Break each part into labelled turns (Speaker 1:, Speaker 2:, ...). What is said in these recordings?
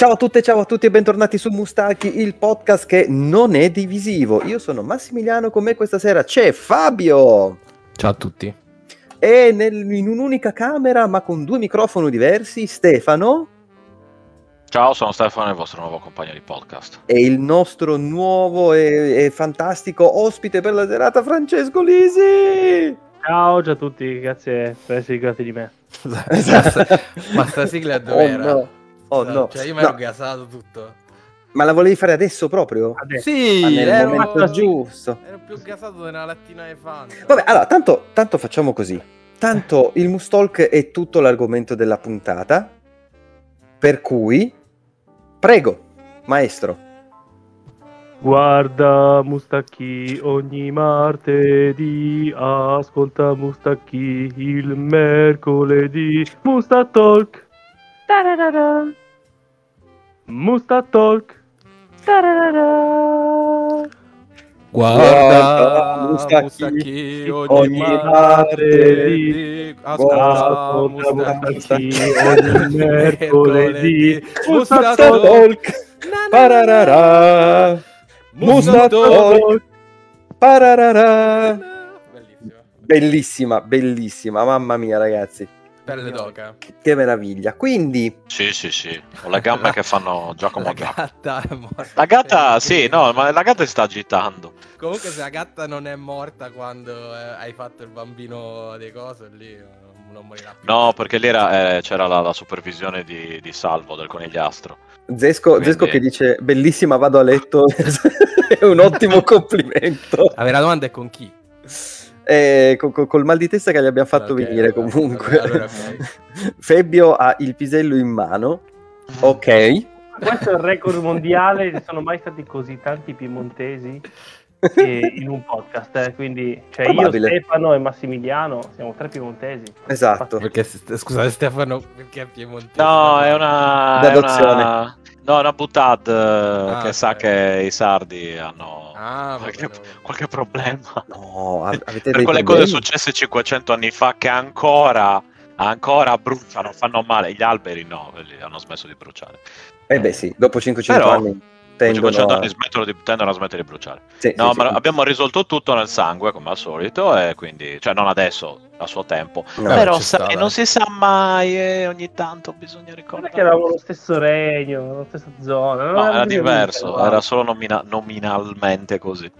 Speaker 1: Ciao a tutte, ciao a tutti e bentornati su Mustachi, il podcast che non è divisivo. Io sono Massimiliano, con me questa sera c'è Fabio.
Speaker 2: Ciao a tutti.
Speaker 1: E nel- in un'unica camera, ma con due microfoni diversi, Stefano
Speaker 3: Ciao, sono Stefano, il vostro nuovo compagno di podcast.
Speaker 1: e il nostro nuovo e, e fantastico ospite per la serata, Francesco Lisi.
Speaker 4: Ciao, ciao a tutti, grazie per essere ricordati di me.
Speaker 2: Ma sta sigla
Speaker 1: Oh
Speaker 2: dov'era?
Speaker 1: no, oh no.
Speaker 2: Cioè io mi ero
Speaker 1: No,
Speaker 2: gasato tutto.
Speaker 1: Ma la volevi fare adesso proprio?
Speaker 4: Adesso.
Speaker 2: Sì,
Speaker 1: Ah,
Speaker 2: ero,
Speaker 1: momento giusto.
Speaker 2: ero più gasato di una lattina di Fanta.
Speaker 1: Vabbè, allora, tanto, tanto facciamo così. Tanto il Mustalk è tutto l'argomento della puntata. Per cui, prego, maestro.
Speaker 4: Guarda Mustacchi ogni martedì, ascolta Mustacchi il mercoledì. Musta Talk. Tararara. Musta Talk. Tararara.
Speaker 1: Guarda,
Speaker 2: Guarda,
Speaker 1: Mustacchi, ogni
Speaker 4: martedì. Ascolta Mustacchi ogni mercoledì. Musta Talk.
Speaker 1: Pararara, Musta Talk, pararara. Bellissima, bellissima, mamma mia ragazzi,
Speaker 2: Pelle d'oca.
Speaker 1: che meraviglia. Quindi,
Speaker 3: Sì, sì, sì, ho le gambe che fanno Giacomo
Speaker 2: La
Speaker 3: Giacomo.
Speaker 2: gatta è morta.
Speaker 3: La gatta, sì, no, ma la gatta si sta agitando.
Speaker 2: Comunque se la gatta non è morta quando eh, hai fatto il bambino dei cose, lì non morirà più.
Speaker 3: No, perché lì era, eh, c'era la, la supervisione di, di Salvo, del conigliastro.
Speaker 1: Zesco,
Speaker 3: Quindi-
Speaker 1: Zesco che dice, bellissima, vado a letto, è un ottimo complimento.
Speaker 2: La vera domanda è con chi?
Speaker 1: Eh, co- co- col mal di testa che gli abbiamo fatto
Speaker 2: Ok,
Speaker 1: venire
Speaker 2: allora-
Speaker 1: comunque.
Speaker 2: allora-.
Speaker 1: Febbio ha il pisello in mano. Ok.
Speaker 4: Questo è il record mondiale, ci sono mai stati così tanti piemontesi in un podcast, eh, quindi cioè io. Stefano e Massimiliano siamo tre piemontesi.
Speaker 1: Esatto.
Speaker 2: Perché, scusate Stefano, perché è piemontese?
Speaker 3: No, è una... è
Speaker 1: D'adozione.
Speaker 3: una- No, una buttata eh,
Speaker 2: Ah,
Speaker 3: che
Speaker 2: ok.
Speaker 3: sa che i sardi hanno
Speaker 2: Ah,
Speaker 3: qualche, qualche problema.
Speaker 1: No, avete
Speaker 3: Per quelle
Speaker 1: problemi?
Speaker 3: cose successe 500 anni fa che ancora, ancora bruciano, fanno male. Gli alberi no, quelli hanno smesso di bruciare.
Speaker 1: Eh beh sì, dopo 500
Speaker 3: Però,
Speaker 1: anni tendono
Speaker 3: 500
Speaker 1: a...
Speaker 3: anni smettono di, tendono a smettere di bruciare.
Speaker 1: Sì,
Speaker 3: No,
Speaker 1: sì,
Speaker 3: ma
Speaker 1: sì.
Speaker 3: abbiamo risolto tutto nel sangue, come al solito, e quindi, cioè non adesso, a suo tempo.
Speaker 1: No,
Speaker 3: Però
Speaker 2: ci sta,
Speaker 3: non si sa mai, e ogni tanto bisogna
Speaker 4: Non è
Speaker 3: ricordare.
Speaker 4: che eravamo lo stesso regno, la stessa zona.
Speaker 3: No,
Speaker 4: era
Speaker 3: diverso,
Speaker 4: eravamo.
Speaker 3: era solo nomina- nominalmente così.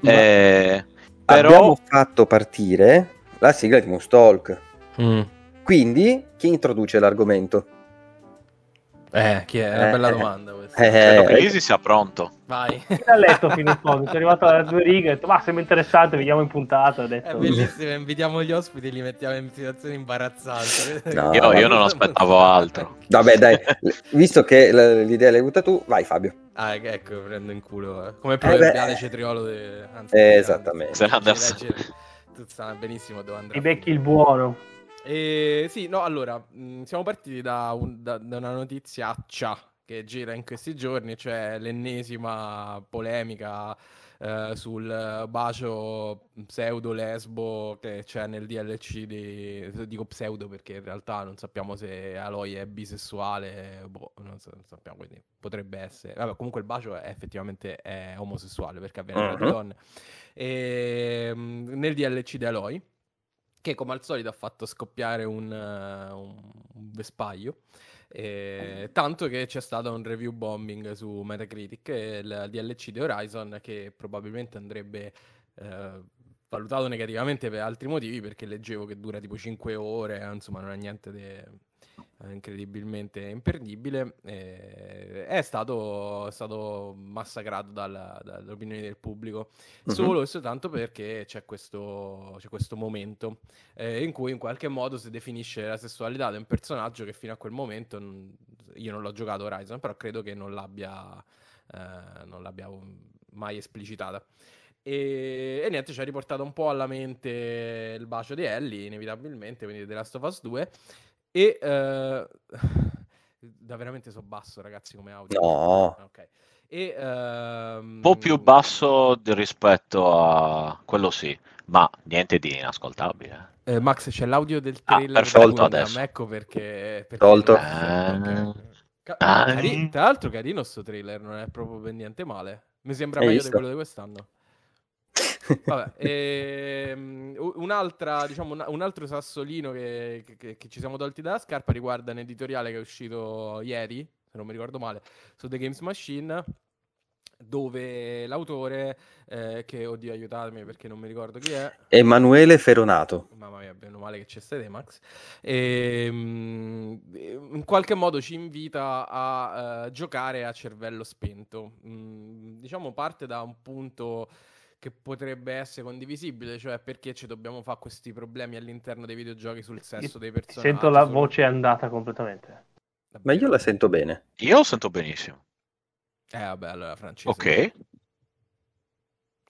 Speaker 1: Ma-
Speaker 3: Eh, però,
Speaker 1: Abbiamo fatto partire la sigla di Mustalk.
Speaker 2: Mm.
Speaker 1: Quindi, chi introduce l'argomento?
Speaker 2: Eh, chi è? È una
Speaker 1: Eh,
Speaker 2: bella
Speaker 1: eh.
Speaker 2: domanda questa.
Speaker 1: Eh,
Speaker 3: credo che
Speaker 1: eh,
Speaker 3: Lisi sia pronto.
Speaker 2: Vai.
Speaker 4: Non ha letto fino in fondo, sono arrivato alle due righe, ho detto, ma sembra interessante, vediamo in puntata. Ho
Speaker 2: È
Speaker 4: detto,
Speaker 2: bellissimo, invitiamo gli ospiti e li mettiamo in situazioni imbarazzanti.
Speaker 1: No,
Speaker 3: Io, io non aspettavo altro.
Speaker 1: Vabbè, dai, visto che l'idea l'hai avuta tu, vai Fabio.
Speaker 2: Ah, ec- ecco, prendo in culo. eh. Come
Speaker 1: Eh,
Speaker 2: proverbiale
Speaker 1: beh.
Speaker 2: cetriolo. De... Anzi,
Speaker 1: Eh,
Speaker 2: di-
Speaker 1: esattamente.
Speaker 2: di-
Speaker 3: Se Anderson.
Speaker 2: di leggere- Tu sai benissimo dove andrà.
Speaker 4: Ti becchi il buono.
Speaker 2: Eh, sì, no, allora, mh, siamo partiti da, un- da- da una notiziaccia che gira in questi giorni, cioè l'ennesima polemica eh, sul bacio pseudo-lesbo che c'è nel DLC di... Dico pseudo perché in realtà non sappiamo se Aloy è bisessuale, boh, non, sa- non sappiamo, quindi potrebbe essere... Vabbè, comunque il bacio è effettivamente è omosessuale perché avviene tra due
Speaker 1: Mhm.
Speaker 2: donne. E, mh, nel DLC di Aloy che come al solito ha fatto scoppiare un, eh, un- vespaglio. eh, tanto che c'è stato un review bombing su Metacritic e il DLC di Horizon che probabilmente andrebbe eh, valutato negativamente per altri motivi perché leggevo che dura tipo 5 ore, insomma non ha niente incredibilmente imperdibile. eh, è stato, stato massacrato dalla- dalle opinioni del pubblico
Speaker 1: Mhm.
Speaker 2: solo e soltanto perché c'è questo, c'è questo momento eh, in cui in qualche modo si definisce la sessualità di un personaggio che fino a quel momento non- io non l'ho giocato Horizon, però credo che non l'abbia, eh, non l'abbia mai esplicitata. E, e niente, ci ha riportato un po' alla mente il bacio di Ellie, inevitabilmente, quindi The Last of Us 2. E eh, da veramente so basso, ragazzi, come audio.
Speaker 1: No.
Speaker 2: Ok. E, ehm,
Speaker 3: Un po' più basso di- rispetto a quello sì, ma niente di inascoltabile.
Speaker 2: Eh, Max, c'è l'audio del
Speaker 3: Ah,
Speaker 2: trailer
Speaker 3: perfetto,
Speaker 2: di Gundam,
Speaker 3: adesso.
Speaker 2: ecco perché... perché
Speaker 1: Tolto.
Speaker 2: Ok. Ca-
Speaker 3: Ah,
Speaker 2: cari-
Speaker 3: eh.
Speaker 2: tra l'altro carino sto trailer, non è proprio per niente male. Mi sembra
Speaker 1: Hai
Speaker 2: meglio di
Speaker 1: visto?
Speaker 2: quello di quest'anno. Vabbè, ehm, un'altra, diciamo, un, un altro sassolino che, che- che ci siamo tolti dalla scarpa riguarda un editoriale che è uscito ieri, se non mi ricordo male, su The Games Machine, dove l'autore, eh, che oddio aiutatemi perché non mi ricordo chi è,
Speaker 1: Emanuele Feronato.
Speaker 2: Mamma mia, bene o male che c'è state Max. Ehm, in qualche modo ci invita a eh, giocare a cervello spento. Mm, diciamo parte da un punto che potrebbe essere condivisibile, cioè perché ci dobbiamo fare questi problemi all'interno dei videogiochi sul sesso dei personaggi.
Speaker 4: sento la voce andata completamente.
Speaker 1: Ma io la sento bene.
Speaker 3: Io lo sento benissimo.
Speaker 2: Eh vabbè, allora Francesco.
Speaker 3: Ok.
Speaker 2: Eh,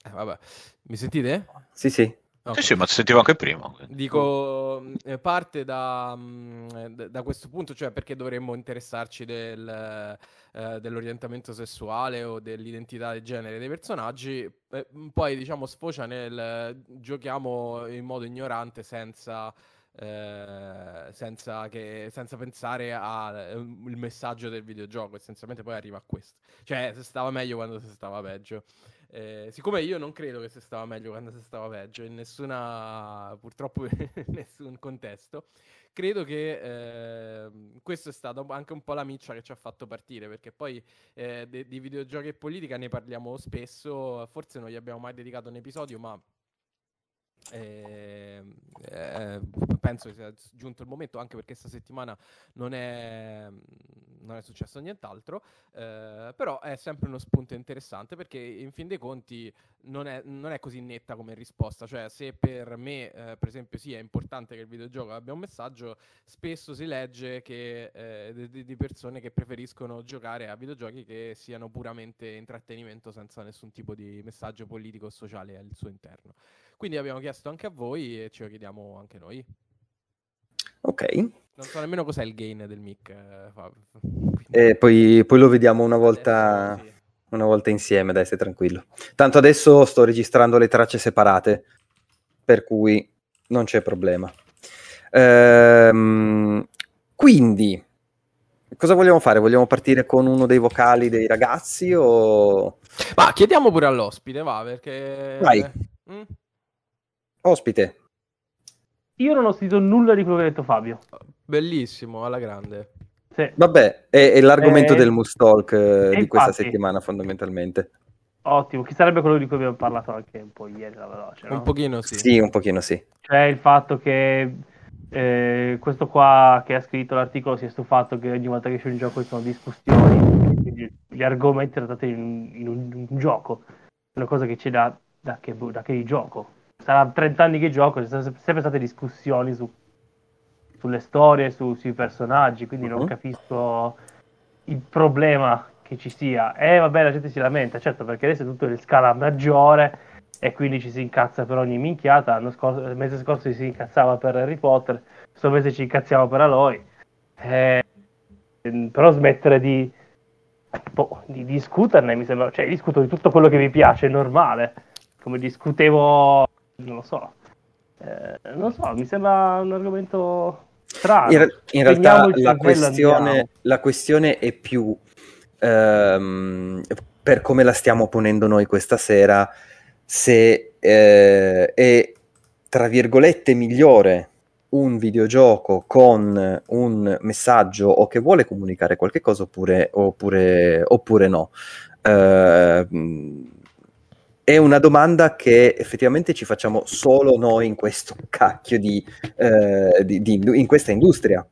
Speaker 2: vabbè. Mi sentite?
Speaker 1: Sì, sì.
Speaker 2: Ok.
Speaker 3: Sì, sì, ma ti sentivo anche prima.
Speaker 2: Dico, eh, parte da, mm, eh, d- da questo punto, cioè perché dovremmo interessarci del, eh, dell'orientamento sessuale o dell'identità di genere dei personaggi, eh, poi diciamo sfocia nel eh, giochiamo in modo ignorante senza, eh, senza, che, senza pensare al messaggio del videogioco, essenzialmente poi arriva a questo. Cioè, se stava meglio quando si stava peggio. Eh, siccome io non credo che si stava meglio quando si stava peggio, in nessuna, purtroppo in nessun contesto, credo che eh, questo è stato anche un po' la miccia che ci ha fatto partire, perché poi eh, de- di videogiochi e politica ne parliamo spesso, forse non gli abbiamo mai dedicato un episodio, ma eh, eh, penso che sia giunto il momento, anche perché questa settimana non è, non è successo nient'altro, eh, però è sempre uno spunto interessante perché in fin dei conti non è, non è così netta come risposta, cioè se per me eh, per esempio sì è importante che il videogioco abbia un messaggio, spesso si legge che, eh, di, di persone che preferiscono giocare a videogiochi che siano puramente intrattenimento senza nessun tipo di messaggio politico o sociale al suo interno. Quindi abbiamo chiesto anche a voi e ce lo chiediamo anche noi.
Speaker 1: Ok.
Speaker 2: Non so nemmeno cos'è il gain del mic. eh, Fabio. Quindi
Speaker 1: E poi, poi lo vediamo una volta,
Speaker 2: adesso sì.
Speaker 1: una volta insieme, dai, stai tranquillo. Tanto adesso sto registrando le tracce separate, per cui non c'è problema. Ehm, quindi, cosa vogliamo fare? Vogliamo partire con uno dei vocali dei ragazzi o...
Speaker 2: Ma chiediamo pure all'ospite, va, perché...
Speaker 1: Vai.
Speaker 2: Mm?
Speaker 1: Ospite.
Speaker 4: Io non ho sentito nulla di quello che ha detto Fabio.
Speaker 2: Bellissimo, alla grande.
Speaker 4: Sì.
Speaker 1: Vabbè, è, è l'argomento
Speaker 4: Eh,
Speaker 1: del Moostalk eh, di questa
Speaker 4: infatti.
Speaker 1: settimana fondamentalmente.
Speaker 4: Ottimo, chi sarebbe quello di cui abbiamo parlato anche un po' ieri, la veloce, no?
Speaker 2: Un pochino sì.
Speaker 1: Sì, un pochino sì.
Speaker 4: Cioè il fatto che eh, questo qua che ha scritto l'articolo si è stufato che ogni volta che esce un gioco ci sono discussioni, gli argomenti trattati in, in un, in un gioco, è una cosa che c'è da, da che, da che gioco. Sarà 30 anni che gioco, ci sono se- sempre state discussioni su- sulle storie, su- sui personaggi, quindi non
Speaker 1: Mhm.
Speaker 4: capisco il problema che ci sia. Eh vabbè, la gente si lamenta, certo, perché adesso è tutto in scala maggiore e quindi ci si incazza per ogni minchiata. L'anno scorso, il mese scorso ci si incazzava per Harry Potter, questo mese ci incazziamo per Aloy. Eh, ehm, però smettere di, boh, di discuterne mi sembra, cioè discuto di tutto quello che mi piace, è normale. Come discutevo, non lo so, Eh, non so, mi sembra un argomento strano.
Speaker 1: In, in realtà la questione, la questione è più ehm, per come la stiamo ponendo noi questa sera, se eh, è tra virgolette migliore un videogioco con un messaggio o che vuole comunicare qualche cosa oppure, oppure, oppure no. Eh, è una domanda che effettivamente ci facciamo solo noi in questo cacchio di, eh, di- di- in questa industria.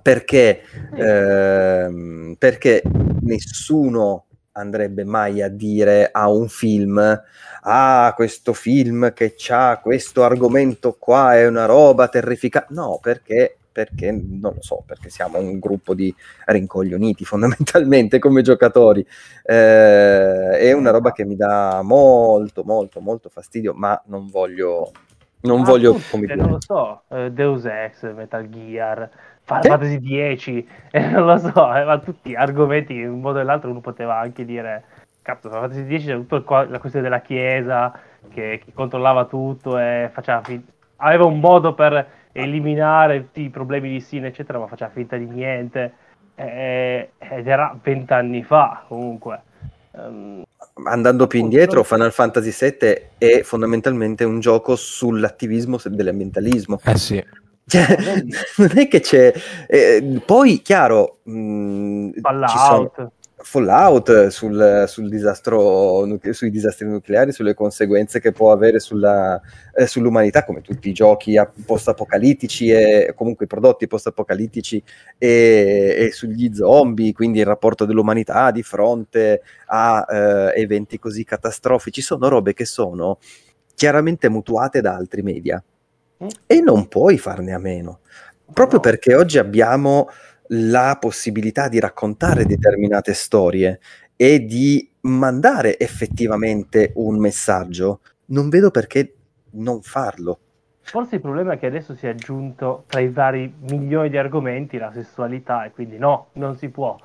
Speaker 1: Perché, ehm, perché nessuno andrebbe mai a dire a un film ah questo film che ha questo argomento qua è una roba terrificante no perché perché non lo so perché siamo un gruppo di rincoglioniti fondamentalmente come giocatori Eh, è una roba che mi dà molto molto molto fastidio ma non voglio non
Speaker 4: Ah,
Speaker 1: voglio come dire,
Speaker 4: non lo so, eh, Deus Ex, Metal Gear. Fantasy 10, non lo so, eh, ma tutti argomenti in un modo o nell'altro uno poteva anche dire, cazzo, Fantasy 10 c'è tutta la questione della chiesa che, che controllava tutto e faceva fin- aveva un modo per eliminare tutti i problemi di Sin, eccetera, ma faceva finta di niente. eh, ed era vent'anni fa comunque. Um,
Speaker 1: Andando più indietro, Final Fantasy VII è fondamentalmente un gioco sull'attivismo dell'ambientalismo.
Speaker 2: Eh sì.
Speaker 1: Cioè, non è che c'è... Eh, poi, chiaro... Mh,
Speaker 4: Fallout.
Speaker 1: Fallout sul, sul disastro, sui disastri nucleari, sulle conseguenze che può avere sulla, eh, sull'umanità, come tutti i giochi post-apocalittici e comunque i prodotti post-apocalittici e, e, sugli zombie, quindi il rapporto dell'umanità di fronte a eh, eventi così catastrofici, sono robe che sono chiaramente mutuate da altri media mm. e non puoi farne a meno, proprio perché oggi abbiamo la possibilità di raccontare determinate storie e di mandare effettivamente un messaggio, non vedo perché non farlo.
Speaker 4: Forse il problema è che adesso si è aggiunto tra i vari milioni di argomenti la sessualità e quindi no, non si può,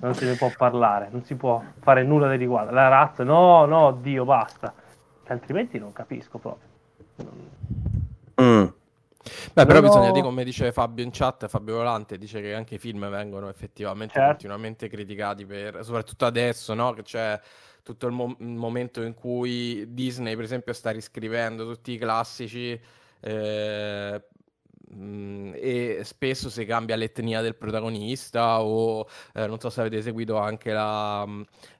Speaker 4: non se ne può parlare, non si può fare nulla di riguardo. La razza, no, no, Dio, basta. Altrimenti non capisco proprio.
Speaker 2: Mm. Beh, però no, bisogna dire, come dice Fabio in chat, Fabio Volante dice che anche i film vengono effettivamente certo. continuamente criticati, per, soprattutto adesso, no? Che c'è tutto il, mo- il, momento in cui Disney, per esempio, sta riscrivendo tutti i classici eh, mh, e spesso si cambia l'etnia del protagonista o eh, non so se avete seguito anche la,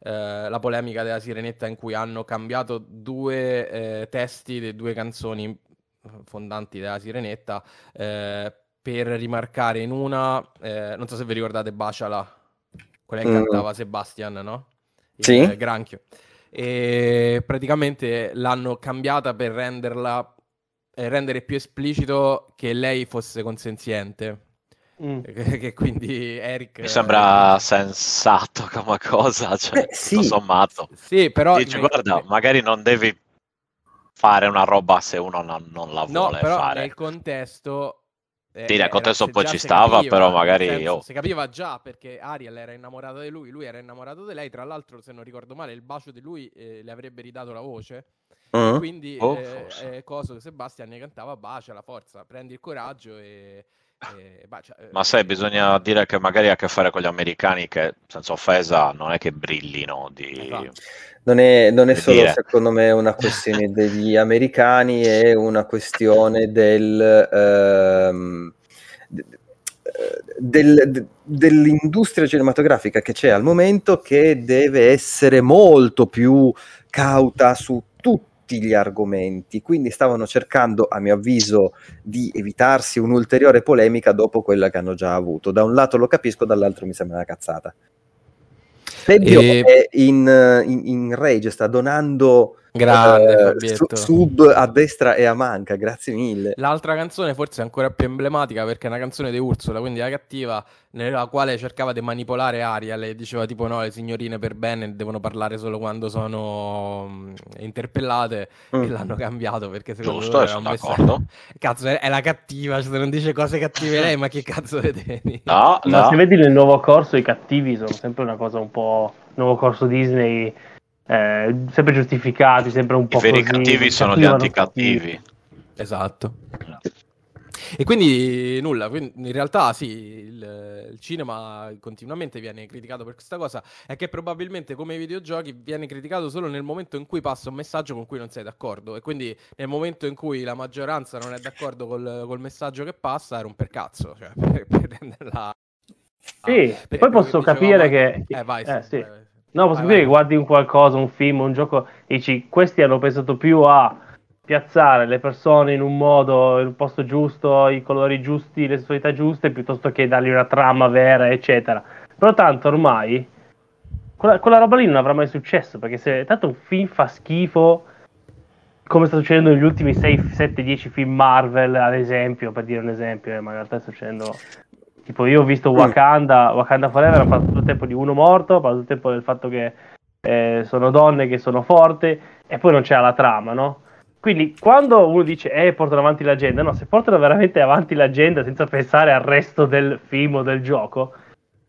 Speaker 2: eh, la, polemica della Sirenetta in cui hanno cambiato due eh, testi di due canzoni fondanti della Sirenetta, eh, per rimarcare in una, eh, non so se vi ricordate Baciala, quella che mm. cantava Sebastian, no?
Speaker 1: Il sì.
Speaker 2: Eh, granchio. E praticamente l'hanno cambiata per renderla, eh, rendere più esplicito che lei fosse consenziente. Mm. che quindi Eric
Speaker 3: mi sembra eh, sensato come cosa cioè, eh, sì. sommato
Speaker 2: sì però
Speaker 3: dici guarda magari non devi fare una roba se uno non, non la vuole
Speaker 2: no, però
Speaker 3: fare.
Speaker 2: nel contesto
Speaker 3: eh, sì, nel contesto poi ci stava, capiva, però magari senso,
Speaker 2: oh. si capiva già perché Ariel era innamorata di lui, lui era innamorato di lei. Tra l'altro, se non ricordo male, il bacio di lui eh, le avrebbe ridato la voce. Uh-huh. Quindi, oh, eh, eh, coso Sebastian ne cantava bacia la forza, prendi il coraggio e
Speaker 3: eh, cioè, Ma sai, bisogna dire che magari ha a che fare con gli americani che, senza offesa, non è che brillino di...
Speaker 1: Esatto. Non è, non è solo, dire. secondo me, una questione degli americani, è una questione del... Ehm, del, dell'industria cinematografica che c'è al momento che deve essere molto più cauta su tutti gli argomenti, quindi stavano cercando, a mio avviso, di evitarsi un'ulteriore polemica dopo quella che hanno già avuto. Da un lato lo capisco, dall'altro mi sembra una cazzata. Fabio e... in, in, in Rage sta donando
Speaker 2: Grande,
Speaker 1: su, sub a destra e a manca, grazie mille.
Speaker 2: L'altra canzone forse è ancora più emblematica perché è una canzone di Ursula, quindi la cattiva, nella quale cercava di manipolare Aria. Lei diceva tipo no, le signorine per bene devono parlare solo quando sono interpellate mm. e l'hanno cambiato perché secondo
Speaker 3: Giusto,
Speaker 2: me
Speaker 3: era un d'accordo.
Speaker 2: Cazzo, è, è, la cattiva, cioè non dice cose cattive lei, ma che cazzo vedevi?
Speaker 3: No, no.
Speaker 4: Ma se vedi nel nuovo corso i cattivi sono sempre una cosa un po' nuovo corso Disney eh, sempre giustificati, sempre un po'
Speaker 3: I veri così, cattivi sono gli anticattivi.
Speaker 2: Esatto. E quindi nulla, quindi in realtà sì, il, il, cinema continuamente viene criticato per questa cosa, è che probabilmente come i videogiochi viene criticato solo nel momento in cui passa un messaggio con cui non sei d'accordo e quindi nel momento in cui la maggioranza non è d'accordo col, col messaggio che passa è un per cazzo, cioè per, per renderla...
Speaker 4: Sì, ah, e poi posso capire che...
Speaker 2: Eh, vai,
Speaker 4: eh, sì. Vai, No, posso dire che guardi un qualcosa, un film, un gioco, e dici questi hanno pensato più a piazzare le persone in un modo, in un posto giusto, i colori giusti, le sessualità giuste, piuttosto che dargli una trama vera, eccetera. Però tanto ormai quella, quella roba lì non avrà mai successo, perché se tanto un film fa schifo, come sta succedendo negli ultimi 6, 7, 10 film Marvel, ad esempio, per dire un esempio, eh, ma in realtà sta succedendo Tipo, io ho visto mm. Wakanda, Wakanda Forever, ha fatto tutto il tempo di uno morto, ha fatto tutto il tempo del fatto che eh, sono donne che sono forti, e poi non c'è la trama, no? Quindi quando uno dice, eh, portano avanti l'agenda, no, se portano veramente avanti l'agenda senza pensare al resto del film o del gioco,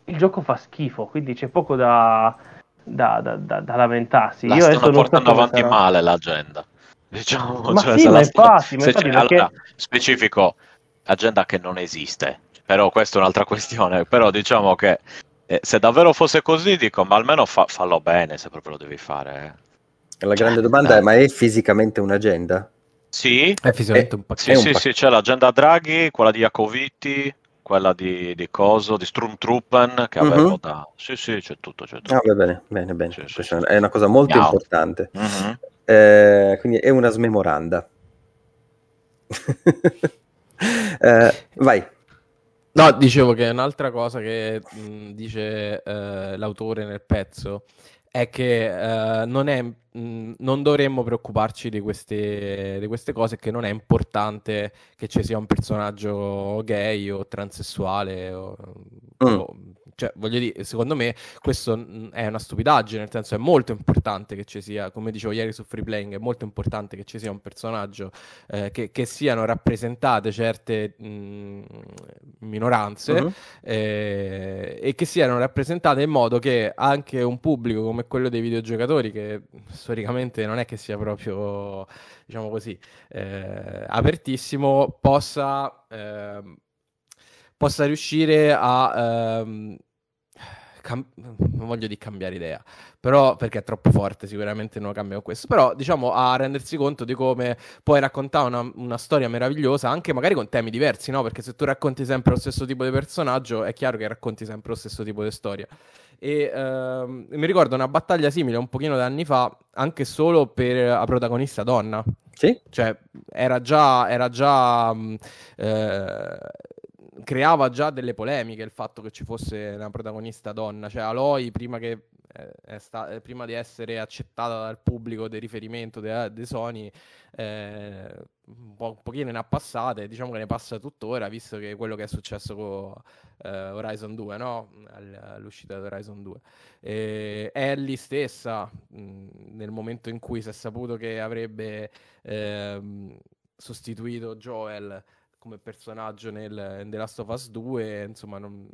Speaker 4: il gioco fa schifo, quindi c'è poco da, da, da, da, da lamentarsi.
Speaker 3: La
Speaker 4: Io
Speaker 3: stanno portando avanti sarà... male l'agenda. Diciamo,
Speaker 4: ma cioè, sì, ma infatti, ma infatti perché...
Speaker 3: allora, specifico, agenda che non esiste però questa è un'altra questione. Però diciamo che eh, se davvero fosse così, dico, ma almeno fa- fallo bene se proprio lo devi fare.
Speaker 1: La grande domanda è: ma è fisicamente un'agenda?
Speaker 3: Sì,
Speaker 2: È fisicamente
Speaker 1: Eh,
Speaker 2: un pacchetto.
Speaker 3: sì,
Speaker 1: È un
Speaker 3: sì,
Speaker 1: pac-
Speaker 3: sì, c'è l'agenda Draghi, quella di Jacoviti, quella di, di Coso, di Strumtruppen che avevo
Speaker 1: Mhm.
Speaker 3: da... Sì, sì, c'è tutto, c'è tutto.
Speaker 1: Ah, va bene, bene, bene.
Speaker 3: Sì, sì, sì.
Speaker 1: è una cosa molto
Speaker 3: Miau.
Speaker 1: importante.
Speaker 3: Mhm.
Speaker 1: Eh, quindi è una smemoranda. Eh, vai.
Speaker 2: No, dicevo che un'altra cosa che mh, dice eh, l'autore nel pezzo è che eh, non, è, mh, non dovremmo preoccuparci di queste, di queste cose, che non è importante che ci sia un personaggio gay o transessuale. O,
Speaker 1: Mm.
Speaker 2: o- cioè, voglio dire, secondo me questo mh, è una stupidaggine, nel senso è molto importante che ci sia, come dicevo ieri su Free Playing, è molto importante che ci sia un personaggio eh, che, che siano rappresentate certe mh, minoranze
Speaker 1: Mhm.
Speaker 2: eh, e che siano rappresentate in modo che anche un pubblico come quello dei videogiocatori, che storicamente non è che sia proprio, diciamo così, eh, apertissimo, possa, ehm, possa riuscire a... ehm, cam- non voglio di cambiare idea, però perché è troppo forte, sicuramente non cambia con questo, però diciamo a rendersi conto di come puoi raccontare una, una storia meravigliosa anche magari con temi diversi, no? Perché se tu racconti sempre lo stesso tipo di personaggio, è chiaro che racconti sempre lo stesso tipo di storia. E ehm, mi ricordo una battaglia simile un pochino da anni fa, anche solo per la protagonista donna.
Speaker 1: Sì?
Speaker 2: Cioè, era già, era già mh, eh, creava già delle polemiche il fatto che ci fosse una protagonista donna. Cioè, Aloy, prima, che, eh, sta- eh, prima di essere accettata dal pubblico di riferimento de- dei Sony, eh, un, po', un pochino ne ha passate, diciamo che ne passa tuttora, visto che quello che è successo con eh, Horizon 2, no? All- All'uscita di Horizon 2. E Ellie stessa, mh, nel momento in cui si è saputo che avrebbe ehm, sostituito Joel come personaggio nel, The Last of Us 2, insomma, non-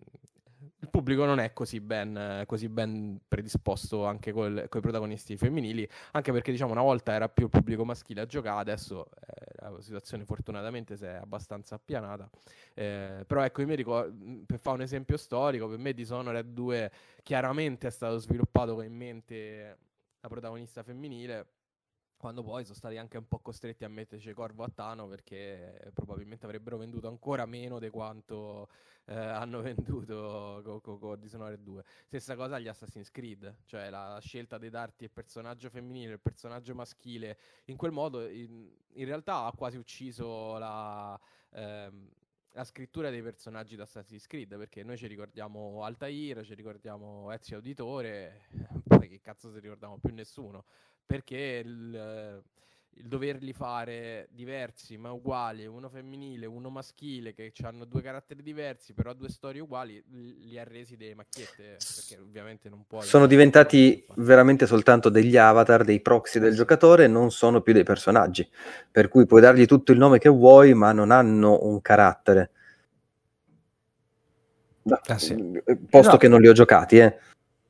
Speaker 2: il pubblico non è così ben, così ben predisposto anche con i protagonisti femminili, anche perché diciamo una volta era più il pubblico maschile a giocare, adesso eh, la situazione fortunatamente si è abbastanza appianata. Eh, però ecco, io mi ricordo, per fare un esempio storico, per me Dishonored 2 chiaramente è stato sviluppato con in mente la protagonista femminile, quando poi sono stati anche un po' costretti a metterci Corvo a Tano perché probabilmente avrebbero venduto ancora meno di quanto eh, hanno venduto con co- co- Dishonored 2. Stessa cosa agli Assassin's Creed, cioè la scelta di darti il personaggio femminile il personaggio maschile in quel modo in, in realtà ha quasi ucciso la, ehm, la scrittura dei personaggi di Assassin's Creed perché noi ci ricordiamo Altair, ci ricordiamo Ezio Auditore, poi che cazzo si ricordiamo più nessuno perché il, il doverli fare diversi ma uguali, uno femminile, uno maschile, che hanno due caratteri diversi, però due storie uguali, li ha resi delle macchiette, perché ovviamente non puoi...
Speaker 1: Sono diventati veramente soltanto degli avatar, dei proxy del giocatore, non sono più dei personaggi. Per cui puoi dargli tutto il nome che vuoi, ma non hanno un carattere. No,
Speaker 2: Ah, sì.
Speaker 1: eh, Posto
Speaker 4: No.
Speaker 1: che non li ho giocati, eh.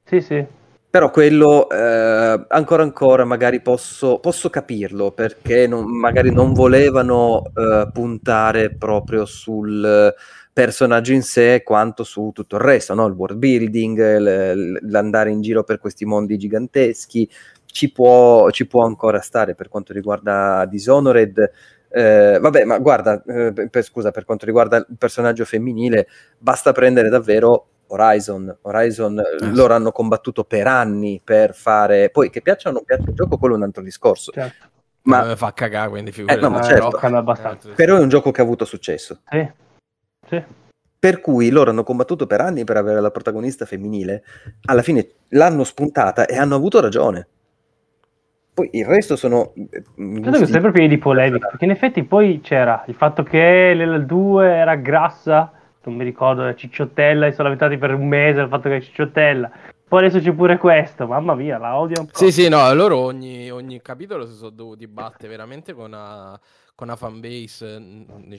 Speaker 4: Sì, sì.
Speaker 1: Però quello eh, ancora ancora magari posso, posso capirlo perché non- magari non volevano eh, puntare proprio sul personaggio in sé quanto su tutto il resto, no? il world building, l- l'andare in giro per questi mondi giganteschi. Ci può, ci può ancora stare per quanto riguarda Dishonored. Eh, vabbè, ma guarda, eh, per- scusa, per quanto riguarda il personaggio femminile, basta prendere davvero Horizon. Horizon eh,
Speaker 2: sì.
Speaker 1: loro hanno combattuto per anni per fare. Poi che piaccia o non piaccia il gioco, quello è un altro discorso.
Speaker 4: Certo.
Speaker 1: Ma
Speaker 2: Ma fa cagare, quindi
Speaker 1: Eh, no, ma
Speaker 2: figurati.
Speaker 1: certo.
Speaker 2: Però-. Eh,
Speaker 1: è un gioco che ha avuto successo.
Speaker 4: Sì. Sì.
Speaker 1: Per cui loro hanno combattuto per anni per avere la protagonista femminile. Alla fine l'hanno spuntata e hanno avuto ragione. Poi il resto sono. eh,
Speaker 4: Credo che sempre pieni di polemica, perché in effetti poi c'era il fatto che l'L2 era grassa, non mi ricordo, era cicciottella, e sono lamentati per un mese il fatto che è cicciottella. Poi adesso c'è pure questo, mamma mia, la odio un po'.
Speaker 2: Sì, sì, no, loro ogni, ogni capitolo si sono dovuti battere veramente con una, con una fanbase,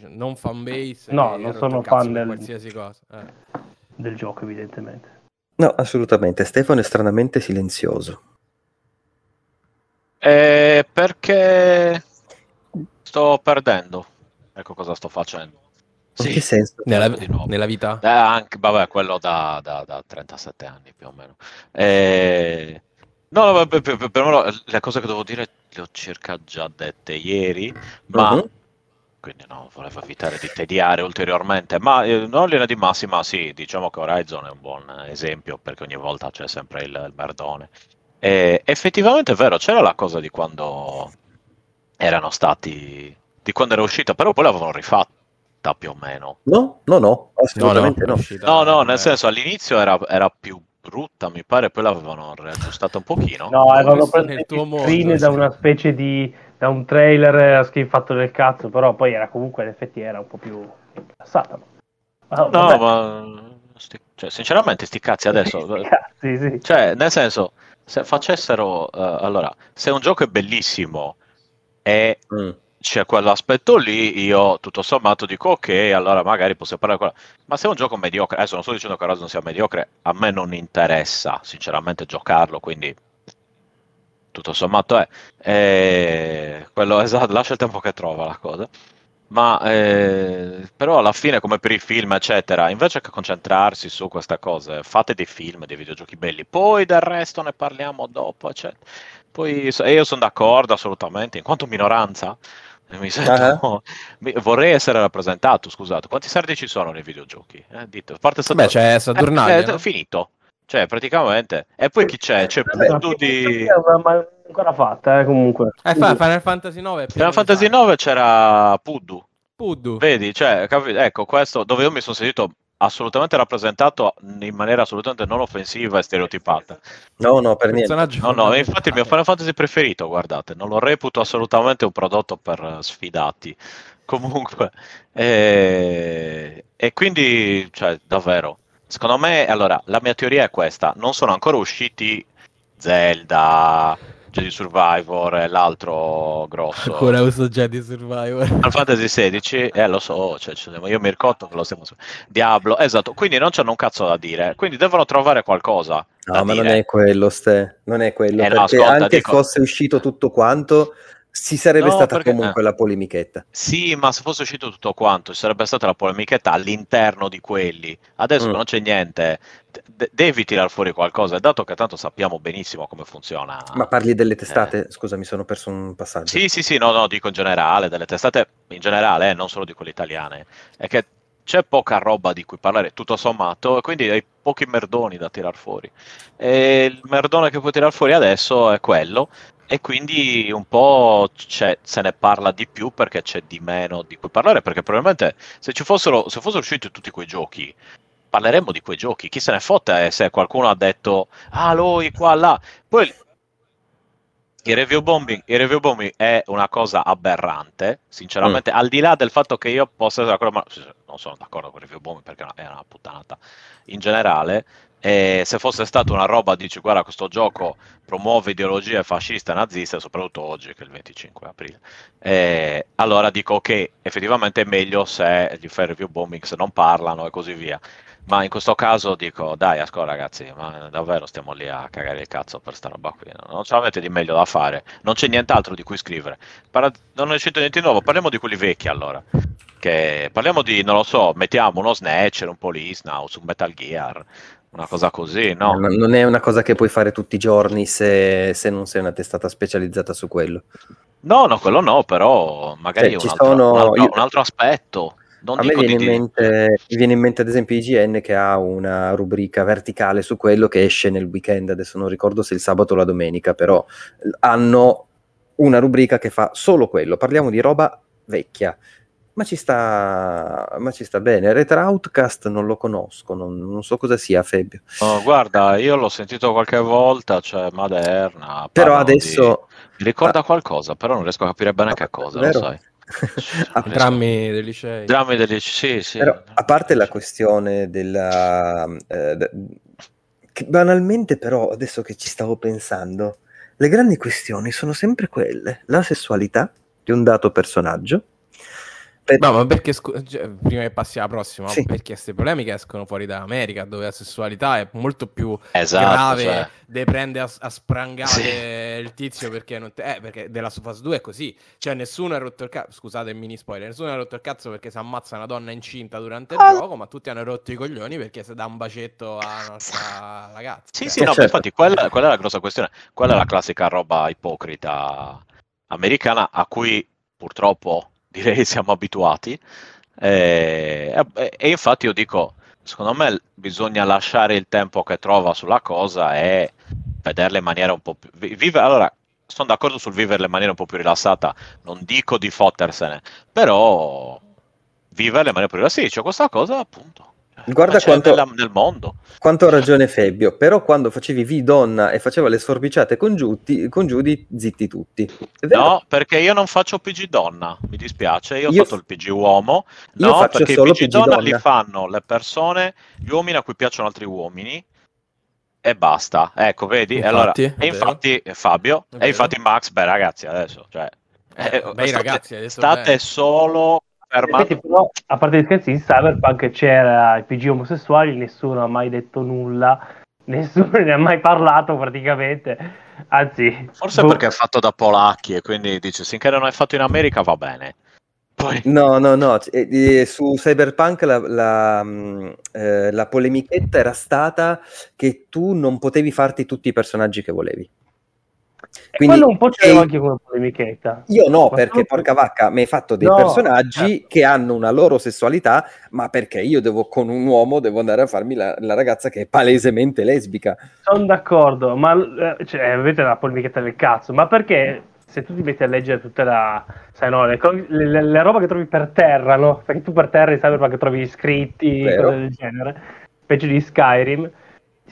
Speaker 2: non fanbase.
Speaker 4: No,
Speaker 2: che
Speaker 4: non sono fan del-
Speaker 2: qualsiasi cosa. eh.
Speaker 4: Del gioco, evidentemente.
Speaker 1: No, assolutamente. Stefano è stranamente silenzioso.
Speaker 3: Eh, perché sto perdendo. Ecco cosa sto facendo.
Speaker 1: In
Speaker 3: Sì,
Speaker 1: che senso?
Speaker 2: Nella,
Speaker 3: nuovo.
Speaker 2: nella vita?
Speaker 3: Eh, anche, vabbè, quello da, da- da 37 anni più o meno. Eh, no, no, per, per- per- però le cose che devo dire le ho circa già dette ieri, ma
Speaker 1: Mhm.
Speaker 3: quindi no, volevo evitare di tediare ulteriormente. Ma eh, non in linea di massima, sì, diciamo che Horizon è un buon esempio perché ogni volta c'è sempre il, il merdone. E effettivamente è vero, c'era la cosa di quando erano stati, di quando era uscita, però poi l'avevano rifatta più o meno.
Speaker 1: No, no, no, assolutamente no.
Speaker 2: uscita-
Speaker 3: No, no, nel
Speaker 2: eh,
Speaker 3: senso all'inizio era, era più brutta, mi pare, poi l'avevano riaggiustata un pochino.
Speaker 4: No, avevano preso screen da
Speaker 2: sì.
Speaker 4: una specie di da un trailer eh, fatto del cazzo, però poi era comunque in effetti era un po' più passata. Ma,
Speaker 3: No,
Speaker 4: vabbè.
Speaker 3: ma sti- cioè, sinceramente sti cazzi adesso,
Speaker 4: Sì, sì.
Speaker 3: cioè, nel senso, se facessero, eh, allora, se un gioco è bellissimo e
Speaker 1: Mm.
Speaker 3: C'è quell'aspetto lì, io tutto sommato dico ok, allora magari possiamo parlare quello. Ma se è un gioco mediocre, adesso non sto dicendo che Horizon sia mediocre, a me non interessa sinceramente giocarlo, quindi tutto sommato è. Eh, quello esatto, lascia il tempo che trova la cosa. Ma eh, però alla fine, come per i film, eccetera, invece che concentrarsi su queste cose, fate dei film, dei videogiochi belli, poi del resto ne parliamo dopo, eccetera. Poi io sono d'accordo assolutamente, in quanto minoranza, mi sento, mi- vorrei essere rappresentato, scusate. Quanti sardi ci sono nei videogiochi? Eh, dite, a parte
Speaker 2: Beh, c'è Saturnalia,
Speaker 3: eh,
Speaker 2: no?
Speaker 3: finito. Cioè, praticamente. E poi chi c'è? C'è
Speaker 4: Vabbè,
Speaker 3: Pudu di...
Speaker 4: ma- ancora fatta, eh, comunque.
Speaker 2: Eh, fa- Final Fantasy 9
Speaker 3: Final Fantasy 9 c'era Pudu.
Speaker 2: Puddu.
Speaker 3: Vedi, cioè, capi- ecco, questo dove io mi sono sentito assolutamente rappresentato in maniera assolutamente non offensiva e stereotipata.
Speaker 1: No, no, per niente.
Speaker 2: personaggio
Speaker 3: No, no, infatti il mio Final Fantasy preferito, guardate, non lo reputo assolutamente un prodotto per sfidati. Comunque, eh, e quindi, cioè, davvero, secondo me, allora, la mia teoria è questa, non sono ancora usciti Zelda, Jedi Survivor e l'altro grosso.
Speaker 2: Ancora uso Jedi Survivor.
Speaker 3: Final Fantasy XVI, eh lo so, cioè, ci siamo- io mi ricordo che lo stiamo Diablo, esatto, quindi non c'hanno un cazzo da dire, quindi devono trovare qualcosa da
Speaker 1: No, ma non
Speaker 3: dire.
Speaker 1: è quello, Ste. Non è quello.
Speaker 3: Eh, no, ascolta,
Speaker 1: anche
Speaker 3: dico-
Speaker 1: fosse uscito tutto quanto, ci sarebbe
Speaker 3: No,
Speaker 1: stata
Speaker 3: perché-
Speaker 1: comunque
Speaker 3: eh.
Speaker 1: la polemichetta.
Speaker 3: Sì, ma se fosse uscito tutto quanto, ci sarebbe stata la polemichetta all'interno di quelli. Adesso
Speaker 1: Mm.
Speaker 3: non c'è niente, de- devi tirar fuori qualcosa, dato che tanto sappiamo benissimo come funziona.
Speaker 1: Ma parli delle testate? Scusa, mi sono perso un passaggio.
Speaker 3: Eh. Sì, sì, sì, no, no, dico in generale, delle testate in generale, eh, non solo di quelle italiane. È che c'è poca roba di cui parlare, tutto sommato, e quindi hai pochi merdoni da tirar fuori. E il merdone che puoi tirar fuori adesso è quello, e quindi un po' c'è- se ne parla di più perché c'è di meno di cui parlare, perché probabilmente se ci fossero, se fossero usciti tutti quei giochi, parleremmo di quei giochi. Chi se ne fotte se qualcuno ha detto, ah, lui qua, là. Poi il review bombing, il review bombing è una cosa aberrante, sinceramente, al di là del fatto che io possa essere d'accordo, ma non sono d'accordo con il review bombing perché è una puttanata in generale. E se fosse stata una roba, dici, guarda, questo gioco promuove ideologie fasciste e naziste, soprattutto oggi, che è il 25 aprile. Eh, allora dico che effettivamente è meglio se gli fai review bombing, non parlano e così via. Ma in questo caso dico, dai, ascolta ragazzi, ma davvero stiamo lì a cagare il cazzo per sta roba qui, no? non ce l'avete di meglio da fare, non c'è nient'altro di cui scrivere. Parla- non è uscito niente di nuovo, parliamo di quelli vecchi allora. Che parliamo di, non lo so, mettiamo uno Snatcher, un Police Now, su Metal Gear, una cosa così, no?
Speaker 1: Non non è una cosa che puoi fare tutti i giorni se, se non sei una testata specializzata su quello.
Speaker 3: No, no, quello no, però magari
Speaker 1: Cioè,
Speaker 3: un,
Speaker 1: ci
Speaker 3: altro,
Speaker 1: sono-
Speaker 3: un altro- un altro aspetto. Non
Speaker 1: A me viene
Speaker 3: di-
Speaker 1: in, mente, mi viene in mente ad esempio IGN che ha una rubrica verticale su quello che esce nel weekend, adesso non ricordo se il sabato o la domenica, però hanno una rubrica che fa solo quello, parliamo di roba vecchia, ma ci sta, ma ci sta bene. Retro Outcast non lo conosco, non, non so cosa sia Fabio,
Speaker 3: No, guarda, io l'ho sentito qualche volta, cioè Maderna.
Speaker 1: però
Speaker 3: di-
Speaker 1: adesso...
Speaker 3: Mi ricorda qualcosa, però non riesco a capire bene che cosa,
Speaker 1: Vero?
Speaker 3: lo sai.
Speaker 1: A-
Speaker 2: Drammi dei licei.
Speaker 3: Drammi degli sì, sì.
Speaker 1: Però, a parte la questione della... eh, banalmente però, adesso che ci stavo pensando, le grandi questioni sono sempre quelle. La sessualità di un dato personaggio, Per-
Speaker 2: No, ma perché, scu- cioè, prima che passi alla prossima,
Speaker 1: Sì.
Speaker 2: perché queste polemiche escono fuori dall'America, dove la sessualità è molto più
Speaker 3: Esatto,
Speaker 2: grave,
Speaker 3: cioè.
Speaker 2: prende a, a sprangate
Speaker 3: Sì.
Speaker 2: il tizio perché non te- eh, perché della Sofas 2 è così, cioè nessuno ha rotto il cazzo, scusate il mini spoiler, nessuno ha rotto il cazzo perché si ammazza una donna incinta durante il
Speaker 3: Ah.
Speaker 2: gioco, ma tutti hanno rotto i coglioni perché si dà un bacetto alla nostra ragazza.
Speaker 3: Sì,
Speaker 2: Cioè,
Speaker 3: sì, no,
Speaker 1: certo.
Speaker 3: infatti quella, quella è la grossa questione. Quella è la classica roba ipocrita americana a cui purtroppo direi siamo abituati. E, e- e infatti io dico, secondo me bisogna lasciare il tempo che trova sulla cosa e vederla in maniera un po' più... vi- vive- allora, sono d'accordo sul viverla in maniera un po' più rilassata, non dico di fottersene, però viverla in maniera più rilassata. Sì, c'è questa cosa appunto.
Speaker 1: Guarda quanto-
Speaker 3: nella- nel mondo.
Speaker 1: Quanto ha ragione Febbio, però quando facevi V donna e faceva le sforbiciate con, Giuti, con Giudi, zitti tutti.
Speaker 3: No, perché io non faccio PG donna, mi dispiace, io ho
Speaker 1: Io
Speaker 3: fatto il PG uomo.
Speaker 1: io
Speaker 3: No,
Speaker 1: faccio
Speaker 3: perché i
Speaker 1: solo
Speaker 3: PG
Speaker 1: PG
Speaker 3: donna
Speaker 1: donna.
Speaker 3: li fanno le persone, gli uomini a cui piacciono altri uomini e basta. Ecco, vedi? E allora,
Speaker 2: Infatti, è
Speaker 3: e infatti Fabio, e infatti Max, beh ragazzi, adesso, cioè,
Speaker 2: Eh,
Speaker 3: eh,
Speaker 2: bei
Speaker 3: state,
Speaker 2: ragazzi, hai detto
Speaker 3: state solo
Speaker 4: Invece, però, a parte gli scherzi, in Cyberpunk c'era i PG omosessuali, nessuno ha mai detto nulla, nessuno ne ha mai parlato praticamente. Anzi,
Speaker 3: Forse
Speaker 4: boh,
Speaker 3: perché è fatto da polacchi e quindi dice, finché non è fatto in America va bene. Poi...
Speaker 1: No, no, no, eh, su Cyberpunk la, la, mh, eh, la polemichetta era stata che tu non potevi farti tutti i personaggi che volevi.
Speaker 4: E
Speaker 1: Quindi
Speaker 4: quello un po' c'era anche come polemichetta.
Speaker 1: Io no, perché porca vacca, mi hai fatto dei
Speaker 4: No,
Speaker 1: personaggi
Speaker 4: certo.
Speaker 1: che hanno una loro sessualità, ma perché io devo con un uomo devo andare a farmi la, la ragazza che è palesemente lesbica.
Speaker 4: Sono d'accordo, ma eh, cioè, avete la polemichetta del cazzo, ma perché se tu ti metti a leggere tutta la, sai no, le, le, le- roba che trovi per terra, no? Perché tu per terra in Cyberpunk trovi scritti,
Speaker 1: Vero.
Speaker 4: cose del genere, specie di Skyrim,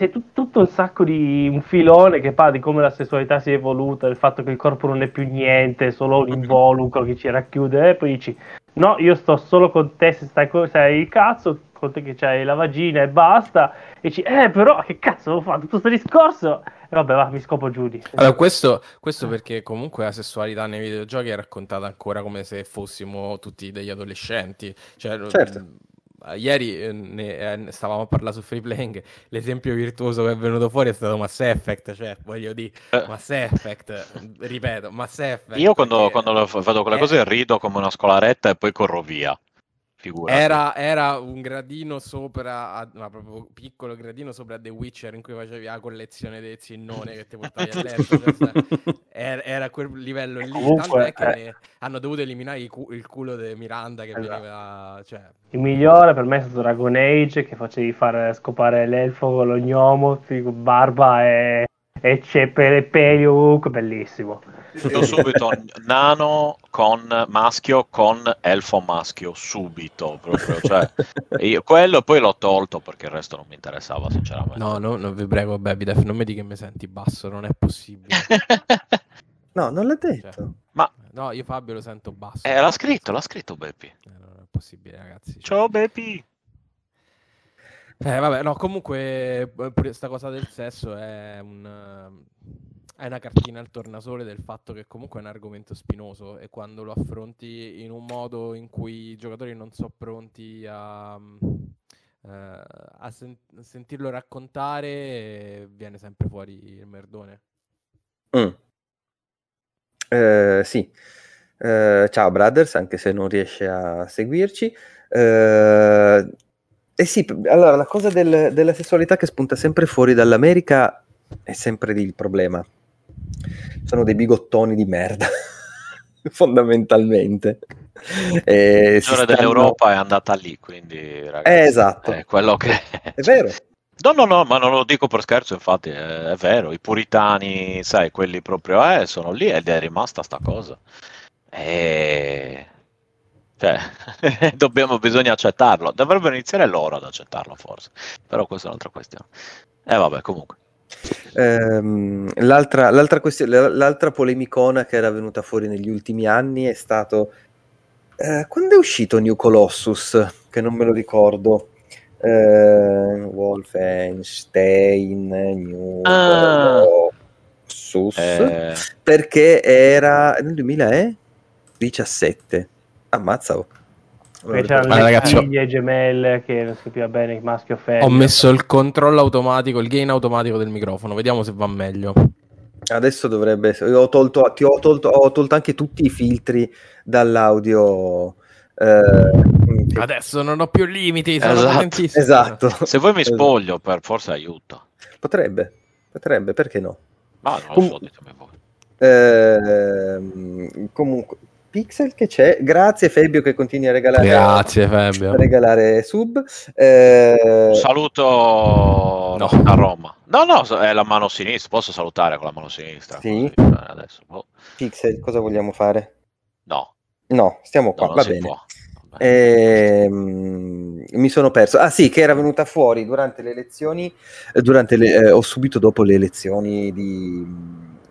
Speaker 4: c'è tut- tutto un sacco di un filone che parla di come la sessualità si è evoluta, del fatto che il corpo non è più niente, è solo un involucro che ci racchiude, e poi dici no, io sto solo con te se stai, co- sei il cazzo, con te che c'hai la vagina e basta, e dici eh però che cazzo ho fatto tutto questo discorso? E vabbè va, mi scopo Giudi.
Speaker 2: Allora, questo, questo perché comunque la sessualità nei videogiochi è raccontata ancora come se fossimo tutti degli adolescenti. Cioè,
Speaker 1: Certo.
Speaker 2: mh, ieri eh, ne, eh, stavamo a parlare su Free Playing, l'esempio virtuoso che è venuto fuori è stato Mass Effect, cioè voglio dire,
Speaker 3: Eh.
Speaker 2: Mass Effect, ripeto, Mass Effect.
Speaker 3: Io quando,
Speaker 2: perché
Speaker 3: quando quelle
Speaker 2: eh,
Speaker 3: cose rido come una scolaretta e poi corro via. Figurati.
Speaker 2: Era, era un gradino sopra, a- ma proprio piccolo gradino sopra The Witcher in cui facevi la collezione dei zinnone che ti portavi a letto. cioè, era, era quel livello lì.
Speaker 4: Comunque,
Speaker 2: Tanto è che
Speaker 4: eh.
Speaker 2: hanno dovuto eliminare il, cu- il culo di Miranda che
Speaker 4: Esatto.
Speaker 2: veniva. Cioè,
Speaker 4: Il migliore per me è stato Dragon Age che facevi fare scopare l'elfo con lo gnomo, barba e, e peli ovunque, bellissimo.
Speaker 3: Io subito nano con maschio con elfo maschio, subito proprio. Cioè, io, quello poi l'ho tolto perché il resto non mi interessava, sinceramente.
Speaker 2: no, no, no, vi prego, Baby Def, non mi dica che mi senti basso, non è possibile.
Speaker 1: No, non l'ha
Speaker 2: Cioè,
Speaker 1: detto.
Speaker 3: Ma
Speaker 2: no, io Fabio lo sento basso.
Speaker 3: eh, l'ha scritto, l'ha scritto Beppi.
Speaker 2: Eh, non è possibile, ragazzi. cioè.
Speaker 3: Ciao Beppi.
Speaker 2: Eh, vabbè, no, comunque eh, questa cosa del sesso è un, eh, è una cartina al tornasole del fatto che comunque è un argomento spinoso e quando lo affronti in un modo in cui i giocatori non sono pronti a, eh, a sen- sentirlo raccontare, eh, viene sempre fuori il merdone.
Speaker 1: Mm. Eh, sì. Eh, ciao Brothers, anche se non riesce a seguirci. Eh, eh sì, allora la cosa del- della sessualità che spunta sempre fuori dall'America è sempre lì il problema. Sono dei bigottoni di merda, fondamentalmente. Eh,
Speaker 3: Il
Speaker 1: si
Speaker 3: giorno
Speaker 1: stanno-
Speaker 3: dell'Europa è andata lì, quindi ragazzi,
Speaker 1: Eh, esatto.
Speaker 3: è quello che
Speaker 1: È vero.
Speaker 3: No, no, no, ma non lo dico per scherzo, infatti è, è vero, i puritani, sai, quelli proprio, eh, sono lì ed è rimasta sta cosa. E... Cioè, dobbiamo, bisogna accettarlo. Dovrebbero iniziare loro ad accettarlo, forse. Però questa è un'altra questione. E vabbè, comunque.
Speaker 1: Ehm, l'altra, l'altra, questione, l'altra polemicona che era venuta fuori negli ultimi anni è stato eh, quando è uscito New Colossus, che non me lo ricordo. Eh, Wolfenstein, New
Speaker 3: Ah.
Speaker 1: Colossus,
Speaker 3: Eh,
Speaker 1: perché era nel 2017. Ammazza. oh.
Speaker 4: Perché c'erano le
Speaker 2: ragazzi,
Speaker 4: figlie gemelle che non si capiva bene maschio o femmina.
Speaker 2: Ho messo il controllo automatico, il gain automatico del microfono, vediamo se va meglio.
Speaker 1: Adesso dovrebbe ho tolto, ti ho tolto, ho tolto anche tutti i filtri dall'audio. eh,
Speaker 2: Adesso non ho più limiti, sono
Speaker 3: Esatto.
Speaker 1: esatto.
Speaker 3: Se voi mi
Speaker 1: Esatto.
Speaker 3: spoglio, per forza aiuta.
Speaker 1: Potrebbe, potrebbe, perché no?
Speaker 3: Ma non lo
Speaker 1: Com-
Speaker 3: so, ditemi voi.
Speaker 1: Ehm, comunque, Pixel che c'è. Grazie Fabio che continui a regalare,
Speaker 2: Grazie
Speaker 1: a
Speaker 2: Fabio.
Speaker 1: regalare sub. Eh,
Speaker 3: Un saluto
Speaker 2: No.
Speaker 3: a Roma. No, no, è la mano sinistra. Posso salutare con la mano sinistra?
Speaker 1: Sì.
Speaker 3: Eh, adesso. boh.
Speaker 1: Pixel, cosa vogliamo fare?
Speaker 3: No,
Speaker 1: No, stiamo
Speaker 3: no,
Speaker 1: qua,
Speaker 3: non
Speaker 1: va bene. Ehm, mi sono perso. Ah sì, che era venuta fuori durante le elezioni, eh, durante le, eh, o subito dopo le elezioni di,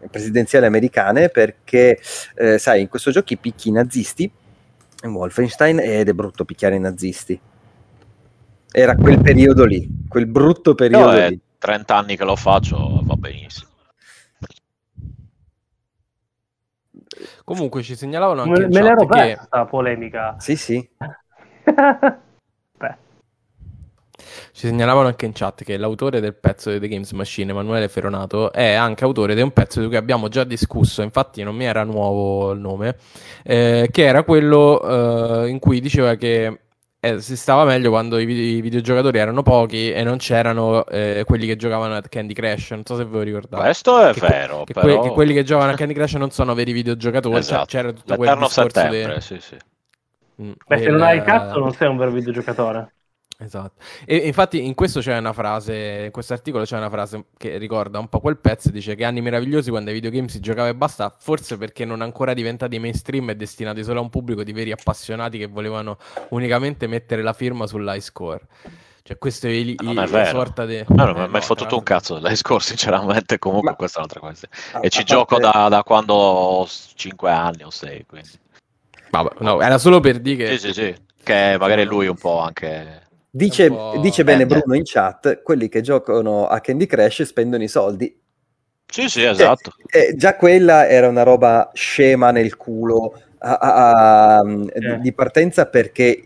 Speaker 1: presidenziali americane, perché eh, sai, in questo gioco picchi i nazisti in Wolfenstein ed è brutto picchiare i nazisti. Era quel periodo lì, quel brutto periodo
Speaker 3: Io è
Speaker 1: lì.
Speaker 3: 30 anni che lo faccio, va benissimo.
Speaker 2: Comunque ci segnalavano anche
Speaker 4: Me, me l'ero
Speaker 2: che
Speaker 4: persa polemica.
Speaker 1: Sì, sì.
Speaker 2: Ci segnalavano anche in chat che l'autore del pezzo di The Games Machine, Emanuele Feronato, è anche autore di un pezzo di cui abbiamo già discusso, infatti non mi era nuovo il nome, eh, che era quello eh, in cui diceva che eh, si stava meglio quando i, vide- i videogiocatori erano pochi e non c'erano eh, quelli che giocavano a Candy Crush, non so se ve lo ricordate.
Speaker 3: Questo è
Speaker 2: Che que-
Speaker 3: vero,
Speaker 2: che,
Speaker 3: però...
Speaker 2: que- che quelli che giocano a Candy Crush non sono veri videogiocatori, cioè,
Speaker 3: Esatto.
Speaker 2: c'era tutto quel
Speaker 3: L'eterno
Speaker 2: discorso
Speaker 3: settembre,
Speaker 2: de-
Speaker 3: sì, sì.
Speaker 2: Mm,
Speaker 4: beh, se
Speaker 2: del-
Speaker 4: non hai il cazzo non sei un vero videogiocatore.
Speaker 2: Esatto. E infatti in questo c'è una frase, in questo articolo c'è una frase che ricorda un po' quel pezzo, dice che anni meravigliosi quando ai videogame si giocava e basta, forse perché non ancora diventati mainstream e destinati solo a un pubblico di veri appassionati che volevano unicamente mettere la firma sull'high score. Cioè questo è il,
Speaker 3: Non
Speaker 2: il-
Speaker 3: è
Speaker 2: la
Speaker 3: vero.
Speaker 2: sorta di...
Speaker 3: Me non mi
Speaker 2: Eh,
Speaker 3: è mai
Speaker 2: no,
Speaker 3: fottuto un cazzo dell'high score, sinceramente. Comunque,
Speaker 1: Ma-
Speaker 3: questa è un'altra cosa. E ci
Speaker 1: a
Speaker 3: gioco
Speaker 1: parte-
Speaker 3: da, da quando ho 5 anni o 6. Quindi.
Speaker 2: Vabbè, no, era solo per dire che...
Speaker 3: Sì, sì, sì. Che magari lui un po' anche.
Speaker 1: Dice, dice bene
Speaker 3: eh,
Speaker 1: Bruno in chat, quelli che giocano a Candy Crush spendono i soldi.
Speaker 3: Sì, sì, esatto.
Speaker 1: Eh, già quella era una roba scema nel culo a- a- a- di-
Speaker 4: Eh.
Speaker 1: di partenza perché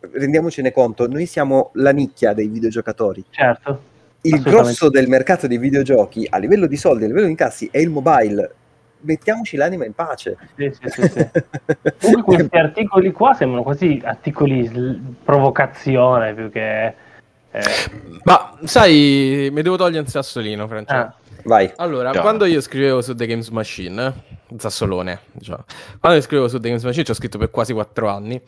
Speaker 1: rendiamocene conto, noi siamo la nicchia dei videogiocatori.
Speaker 4: Certo.
Speaker 1: Il grosso del mercato dei videogiochi a livello di soldi, a livello di incassi è il mobile. Mettiamoci l'anima in pace.
Speaker 4: Sì, sì, sì, sì. Comunque questi articoli qua sembrano quasi articoli sl- provocazione più che... eh,
Speaker 2: Ma sai, mi devo togliere un sassolino, Francesco.
Speaker 4: ah,
Speaker 1: Vai.
Speaker 2: Allora,
Speaker 3: Chiaro.
Speaker 2: quando io scrivevo su The Games Machine, Zassolone, diciamo, quando io scrivevo su The Games Machine ci ho scritto per quasi quattro anni,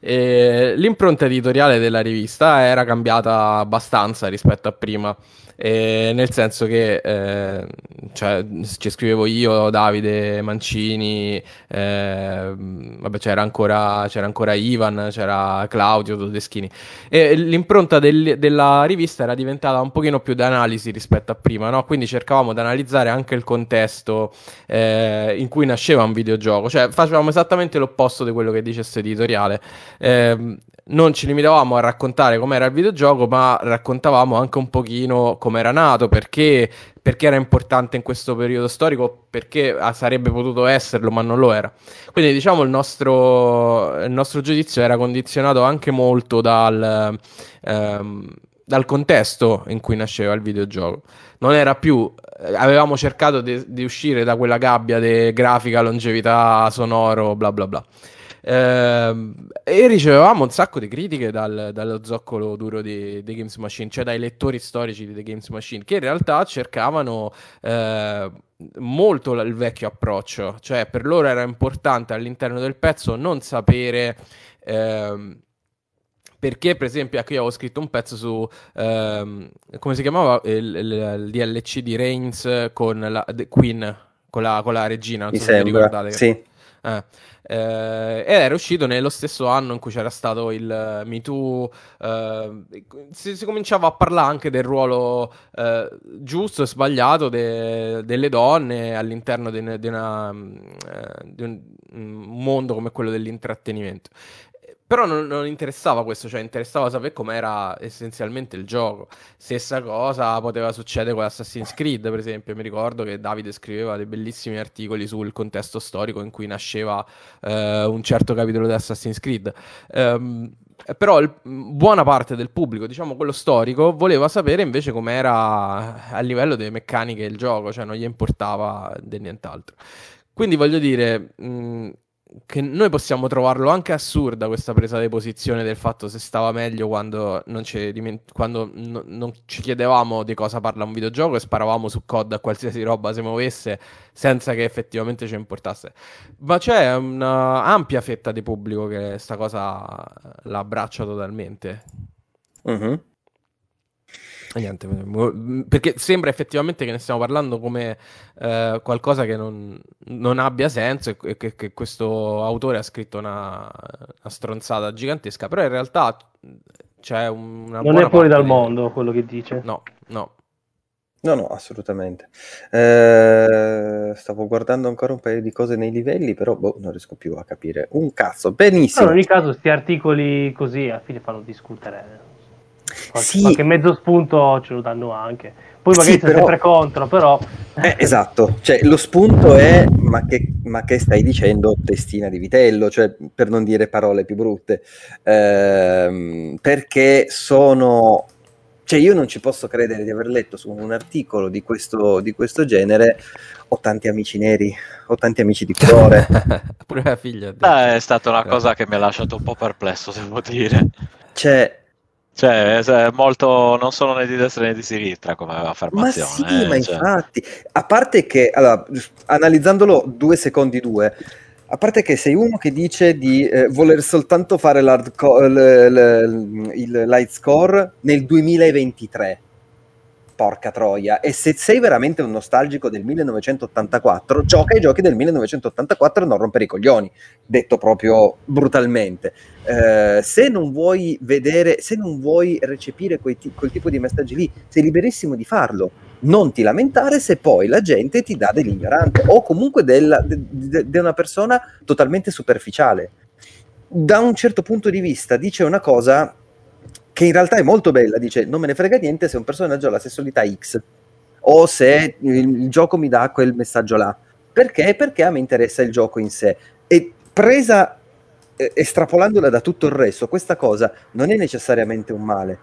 Speaker 2: e l'impronta editoriale della rivista era cambiata abbastanza rispetto a prima, e nel senso che eh, cioè, ci scrivevo io, Davide Mancini, eh, vabbè, c'era, ancora, c'era ancora Ivan, c'era Claudio Todeschini, e l'impronta del- della rivista era diventata un pochino più d'analisi rispetto a prima, no? Quindi cercavamo di analizzare anche il contesto eh, in cui nasceva un videogioco, cioè facevamo esattamente l'opposto di quello che dice questo editoriale. Ehm, non ci limitavamo a raccontare com'era il videogioco, ma raccontavamo anche un pochino com'era nato, perché, perché era importante in questo periodo storico, perché ah, sarebbe potuto esserlo, ma non lo era. Quindi diciamo il nostro, il nostro giudizio era condizionato anche molto dal, ehm, dal contesto in cui nasceva il videogioco. Non era più, eh, avevamo cercato di, uscire da quella gabbia di grafica, longevità, sonoro, bla bla bla. Ehm, e ricevevamo un sacco di critiche dal- dallo zoccolo duro di, di Games Machine, cioè dai lettori storici di The Games Machine, che in realtà cercavano eh, molto il vecchio approccio, cioè per loro era importante all'interno del pezzo non sapere. ehm, perché, per esempio, ecco, io avevo scritto un pezzo su ehm, come si chiamava il, il- il DLC di Reigns con la The Queen, con la, con la regina. Non
Speaker 1: Mi
Speaker 2: so se
Speaker 1: sembra.
Speaker 2: ricordate.
Speaker 1: Sì.
Speaker 2: Eh, eh, ed era uscito nello stesso anno in cui c'era stato il eh, Me Too. eh, si, si cominciava a parlare anche del ruolo eh, giusto e sbagliato de- delle donne all'interno di, una, mm, di un, un mondo come quello dell'intrattenimento. Però non, non, interessava questo, cioè interessava sapere com'era essenzialmente il gioco. Stessa cosa poteva succedere con Assassin's Creed, per esempio. Mi ricordo che Davide scriveva dei bellissimi articoli sul contesto storico in cui nasceva eh, un certo capitolo di Assassin's Creed. Um, però il, buona parte del pubblico, diciamo quello storico, voleva sapere invece com'era a livello delle meccaniche il gioco, cioè non gli importava di nient'altro. Quindi voglio dire, mh, che noi possiamo trovarlo anche assurda questa presa di posizione del fatto se stava meglio quando non ci, diment- quando no- non ci chiedevamo di cosa parla un videogioco e sparavamo su COD a qualsiasi roba si muovesse senza che effettivamente ci importasse. Ma c'è un'ampia fetta di pubblico che sta cosa la abbraccia totalmente. Mm-hmm. Niente, perché sembra effettivamente che ne stiamo parlando come eh, qualcosa che non, non, abbia senso e che, che, questo autore ha scritto una, una, stronzata gigantesca, però in realtà c'è una...
Speaker 4: Non è fuori dal di... mondo quello che dice.
Speaker 2: No, no.
Speaker 1: No, no, assolutamente. Eh, stavo guardando ancora un paio di cose nei livelli, però boh, non riesco più a capire un cazzo. Benissimo.
Speaker 4: No, in ogni caso, questi articoli così alla fine fanno discutere Qualche, sì. qualche mezzo spunto ce lo danno anche. Poi magari sì, sei però... sempre contro, però...
Speaker 1: Eh, esatto, cioè, lo spunto è ma che, ma che, stai dicendo testina di vitello, cioè, per non dire parole più brutte, ehm, perché sono... Cioè io non ci posso credere di aver letto su un articolo di questo, di questo genere ho tanti amici neri, ho tanti amici di colore.
Speaker 3: Pure la figlia. Beh, è stata una cosa che mi ha lasciato un po' perplesso, devo dire.
Speaker 1: Cioè,
Speaker 3: cioè, molto, non sono né di destra né di sinistra come affermazione.
Speaker 1: Ma sì,
Speaker 3: eh,
Speaker 1: ma
Speaker 3: cioè.
Speaker 1: infatti, a parte che, allora, analizzandolo due secondi due, a parte che sei uno che dice di eh, voler soltanto fare l- l- il light score nel 2023, porca troia. E se sei veramente un nostalgico del 1984, gioca ai giochi del 1984 e non rompere i coglioni, detto proprio brutalmente. Eh, se non vuoi vedere, se non vuoi recepire quei t- quel tipo di messaggi lì, sei liberissimo di farlo. Non ti lamentare se poi la gente ti dà dell'ignorante o comunque di de- de- una persona totalmente superficiale. Da un certo punto di vista dice una cosa che in realtà è molto bella, dice non me ne frega niente se un personaggio ha la sessualità X o se il, gioco mi dà quel messaggio là. Perché? Perché a me interessa il gioco in sé. E presa, eh, estrapolandola da tutto il resto, questa cosa non è necessariamente un male.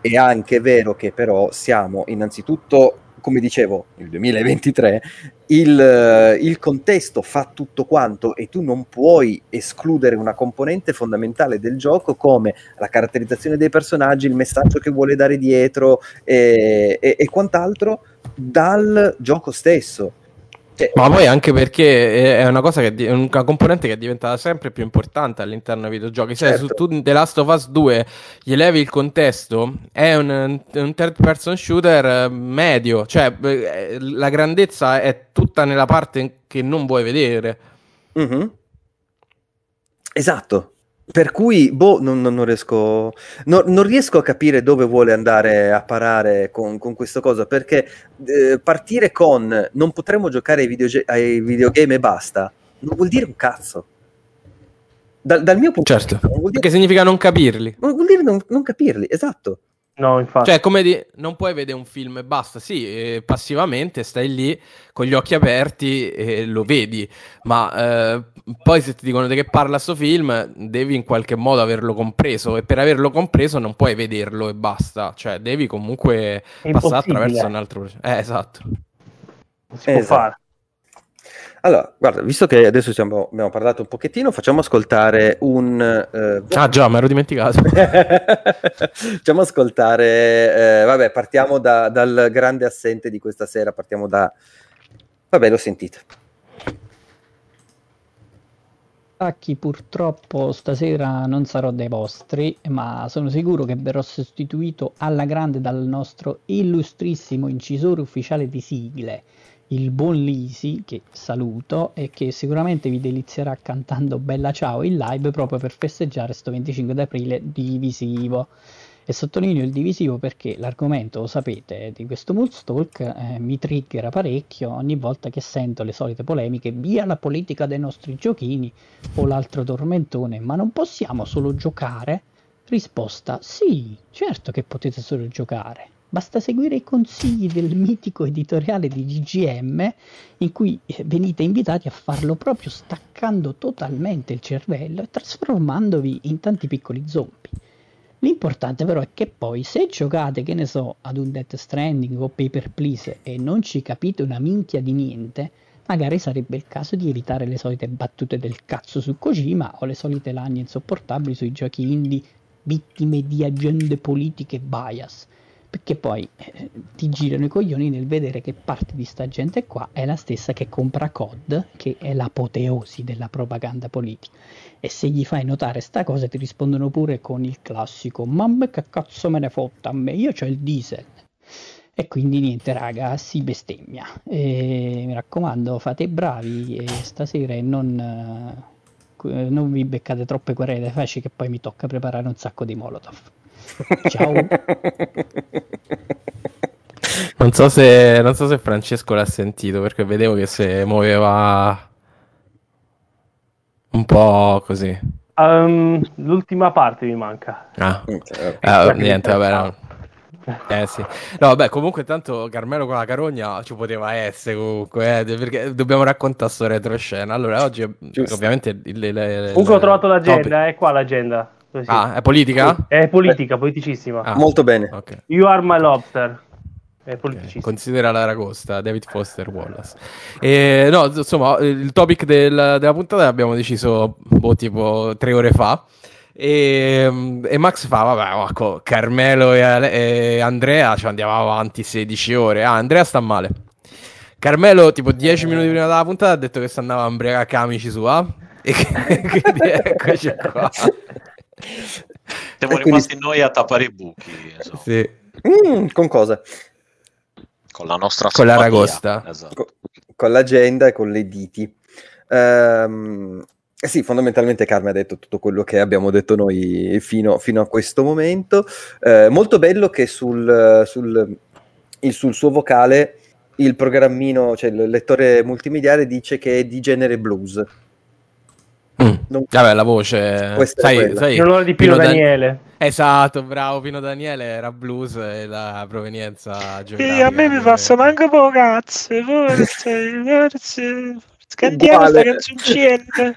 Speaker 1: È anche vero che però siamo innanzitutto come dicevo, nel 2023, il, eh, il, contesto fa tutto quanto e tu non puoi escludere una componente fondamentale del gioco come la caratterizzazione dei personaggi, il messaggio che vuole dare dietro e, e, e quant'altro dal gioco stesso.
Speaker 2: Cioè, Ma poi anche perché è una cosa che è una componente che è diventata sempre più importante all'interno dei videogiochi. Se certo. tu The Last of Us 2 gli levi il contesto, è un, un third person shooter eh, medio, cioè eh, la grandezza è tutta nella parte che non vuoi vedere.
Speaker 1: Mm-hmm. Esatto. Per cui, boh, non, non, non riesco, no, non, riesco, a capire dove vuole andare a parare con, con questa cosa, perché eh, partire con non potremo giocare ai, videoge- ai, videogame e basta, non vuol dire un cazzo.
Speaker 2: Da, dal mio punto certo, di vista, dire... perché significa non capirli.
Speaker 1: Non vuol dire non, non capirli, esatto.
Speaker 4: No, infatti.
Speaker 2: Cioè, come di... non puoi vedere un film e basta, sì, eh, passivamente stai lì con gli occhi aperti e lo vedi, ma eh, poi se ti dicono di che parla sto film, devi in qualche modo averlo compreso e per averlo compreso non puoi vederlo e basta, cioè devi comunque passare attraverso un altro processo. Eh, esatto.
Speaker 4: Non si esatto.
Speaker 1: Allora, guarda, visto che adesso siamo, abbiamo parlato un pochettino, facciamo ascoltare un...
Speaker 2: Eh... Ah già, mi ero dimenticato.
Speaker 1: facciamo ascoltare... Eh, vabbè, partiamo da, dal grande assente di questa sera, partiamo da... Vabbè, lo sentite.
Speaker 5: Pacchi purtroppo stasera non sarò dei vostri, ma sono sicuro che verrò sostituito alla grande dal nostro illustrissimo incisore ufficiale di sigle il buon Lisi, che saluto e che sicuramente vi delizierà cantando Bella Ciao in live proprio per festeggiare sto 25 d'aprile divisivo. E sottolineo il divisivo perché l'argomento, lo sapete, di questo Moonstalk eh, mi triggera parecchio ogni volta che sento le solite polemiche via la politica dei nostri giochini o l'altro tormentone, ma non possiamo solo giocare? Risposta sì, certo che potete solo giocare. Basta seguire i consigli del mitico editoriale di GGM in cui eh, venite invitati a farlo proprio staccando totalmente il cervello e trasformandovi in tanti piccoli zombie. L'importante però è che poi se giocate, che ne so, ad un Death Stranding o Paper Please e non ci capite una minchia di niente, magari sarebbe il caso di evitare le solite battute del cazzo su Kojima o le solite lagne insopportabili sui giochi indie vittime di agende politiche bias perché poi eh, ti girano i coglioni nel vedere che parte di sta gente qua è la stessa che compra COD, che è l'apoteosi della propaganda politica. E se gli fai notare sta cosa ti rispondono pure con il classico mamma che cazzo me ne fotta a me, io ho il diesel. E quindi niente raga, si bestemmia. E, mi raccomando, fate bravi e stasera non, eh, non vi beccate troppe querele facili che poi mi tocca preparare un sacco di molotov. Ciao.
Speaker 2: Non so, se, non so se Francesco l'ha sentito perché vedevo che si muoveva un po' così.
Speaker 4: Um, l'ultima parte mi manca.
Speaker 2: Ah,
Speaker 1: Ok,
Speaker 2: Eh, niente, vabbè. No. Eh sì, no, vabbè, comunque tanto Carmelo con la carogna ci poteva essere comunque, eh, perché dobbiamo raccontare sto retroscena. Allora, oggi
Speaker 1: Giusto.
Speaker 2: ovviamente il, il- il-
Speaker 4: Comunque ho trovato l'agenda, è qua l'agenda. Così.
Speaker 2: Ah, è politica?
Speaker 4: È politica, politicissima.
Speaker 2: Ah,
Speaker 1: Molto bene.
Speaker 2: ok.
Speaker 4: You are my lobster. È
Speaker 2: ok.
Speaker 4: politicissima.
Speaker 2: Considera l'aragosta, David Foster Wallace. E, no, insomma, il topic del- della puntata l'abbiamo deciso boh, tipo tre ore fa. E, e Max fa, vabbè, ecco, Carmelo e, e Andrea ci andiamo avanti 16 ore. Ah, Andrea sta male. Carmelo, tipo 10 minuti prima della puntata, ha detto che si andava a imbriacare camici sua. E quindi eccoci qua.
Speaker 3: Siamo
Speaker 1: E
Speaker 3: rimasti noi a tappare i buchi,
Speaker 2: Sì.
Speaker 1: Mm, con cosa?
Speaker 3: con la nostra
Speaker 2: Con
Speaker 3: simpatia.
Speaker 2: l'aragosta.
Speaker 3: Esatto.
Speaker 1: Co- con l'agenda e con le diti. Ehm, eh sì, fondamentalmente Carme ha detto tutto quello che abbiamo detto noi fino, fino a questo momento. Eh, molto bello che sul, sul, il- sul suo vocale il programmino, cioè il lettore multimediale dice che è di genere blues.
Speaker 2: Mm.
Speaker 1: Non-
Speaker 2: Vabbè, la voce.
Speaker 1: Questa è
Speaker 2: Sai, sai,
Speaker 4: In onore di Pino
Speaker 2: Dan-
Speaker 4: Daniele.
Speaker 2: Esatto, bravo. Pino Daniele era blues e la provenienza
Speaker 6: Sì,
Speaker 2: geografica.
Speaker 6: a me mi passa manco poco cazzo, forse, forse, scantiamo sta
Speaker 1: Uguale.
Speaker 6: canzoncina.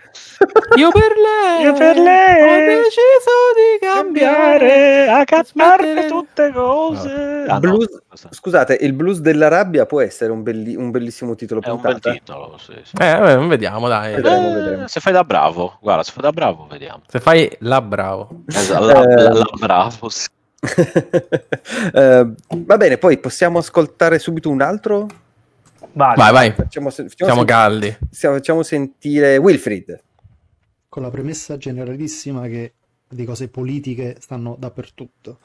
Speaker 2: Io per lei,
Speaker 6: Io per lei
Speaker 2: ho deciso di cambiare.
Speaker 6: Cambiare, a cattarne tutte cose.
Speaker 3: Ah, no,
Speaker 1: Blues-
Speaker 3: questo
Speaker 1: Scusate, il blues della rabbia può essere un, belli- un bellissimo titolo
Speaker 3: è un bel
Speaker 1: puntata.
Speaker 3: titolo, sì, sì.
Speaker 2: Eh, vediamo, dai.
Speaker 1: Vedremo,
Speaker 3: Eh,
Speaker 1: vedremo.
Speaker 3: Se fai da bravo, guarda, se fai da bravo, vediamo.
Speaker 2: Se fai la bravo.
Speaker 3: Esatto, la,
Speaker 1: Eh,
Speaker 3: la- la bravo, sì.
Speaker 1: Eh, va bene, poi possiamo ascoltare subito un altro?
Speaker 4: Vai.
Speaker 2: Vai, vai.
Speaker 1: Facciamo, facciamo,
Speaker 2: Siamo
Speaker 1: sen-
Speaker 2: caldi.
Speaker 1: facciamo sentire Wilfried.
Speaker 7: con la premessa generalissima che di cose politiche stanno dappertutto.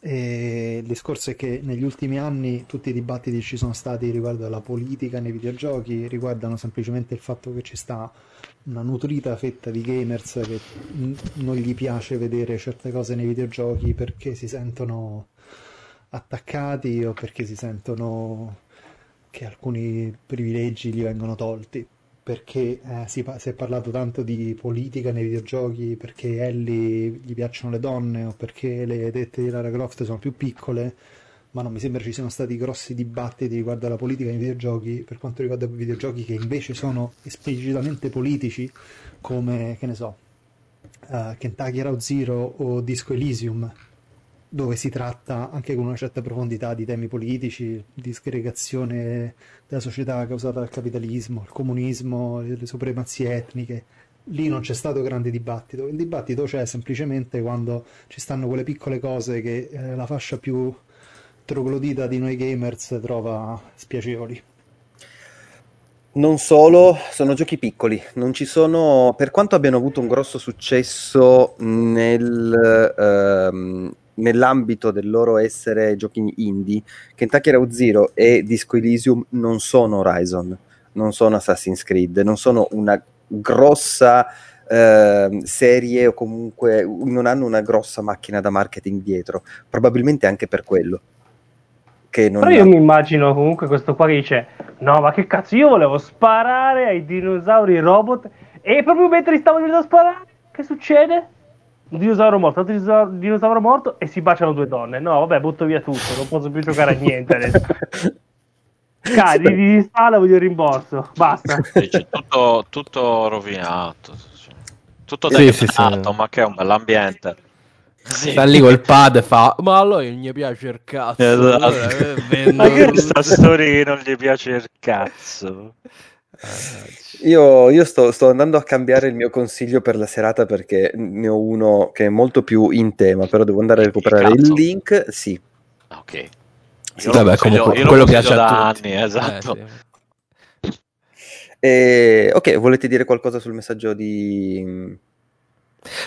Speaker 7: E il discorso è che negli ultimi anni tutti i dibattiti che ci sono stati riguardo alla politica nei videogiochi riguardano semplicemente il fatto che ci sta una nutrita fetta di gamers che n- non gli piace vedere certe cose nei videogiochi perché si sentono attaccati o perché si sentono che alcuni privilegi gli vengono tolti perché eh, si, si è parlato tanto di politica nei videogiochi perché Ellie gli piacciono le donne o perché le tette di Lara Croft sono più piccole, ma non mi sembra ci siano stati grossi dibattiti riguardo alla politica nei videogiochi per quanto riguarda i videogiochi che invece sono esplicitamente politici, come che ne so, eh, Kentucky Route Zero o Disco Elysium, dove si tratta anche con una certa profondità di temi politici, di segregazione della società causata dal capitalismo, il comunismo, le supremazie etniche. Lì non c'è stato grande dibattito, il dibattito c'è semplicemente quando ci stanno quelle piccole cose che eh, la fascia più troglodita di noi gamers trova spiacevoli.
Speaker 1: Non solo, sono giochi piccoli, non ci sono, per quanto abbiano avuto un grosso successo nel, ehm, nell'ambito del loro essere giochi indie, Kentucky Route Zero e Disco Elysium non sono Horizon, non sono Assassin's Creed, non sono una grossa ehm, serie o comunque non hanno una grossa macchina da marketing dietro. Probabilmente anche per quello. Che non
Speaker 4: Però io mi immagino comunque questo qua che dice: No, ma che cazzo, io volevo sparare ai dinosauri robot. E proprio mentre stavo iniziando a sparare, che succede? Un dinosauro morto, un altro dinosauro, dinosauro morto e si baciano due donne. No, vabbè, butto via tutto, non posso più giocare a niente adesso. Cari,
Speaker 1: Sì,
Speaker 4: di installa, voglio il rimborso. Basta.
Speaker 3: Dici, tutto, tutto rovinato. Tutto
Speaker 2: Sì, sì, sì.
Speaker 3: ma che è un bell'ambiente. Sì.
Speaker 2: Sta lì col pad e fa Ma allora non gli piace il cazzo
Speaker 3: Esatto.
Speaker 2: allora, eh, vendo-
Speaker 6: Ma che sta storia che non gli piace il cazzo?
Speaker 1: Io, io sto, sto andando a cambiare il mio consiglio per la serata perché ne ho uno che è molto più in tema, però devo andare a recuperare il
Speaker 3: Cazzo.
Speaker 1: link. Sì,
Speaker 3: Ok. Io
Speaker 2: Sì, vabbè, comunque
Speaker 3: io lo
Speaker 2: quello piace a tutti.
Speaker 3: anni, esatto.
Speaker 2: Eh, sì.
Speaker 1: E- ok, volete dire qualcosa sul messaggio di...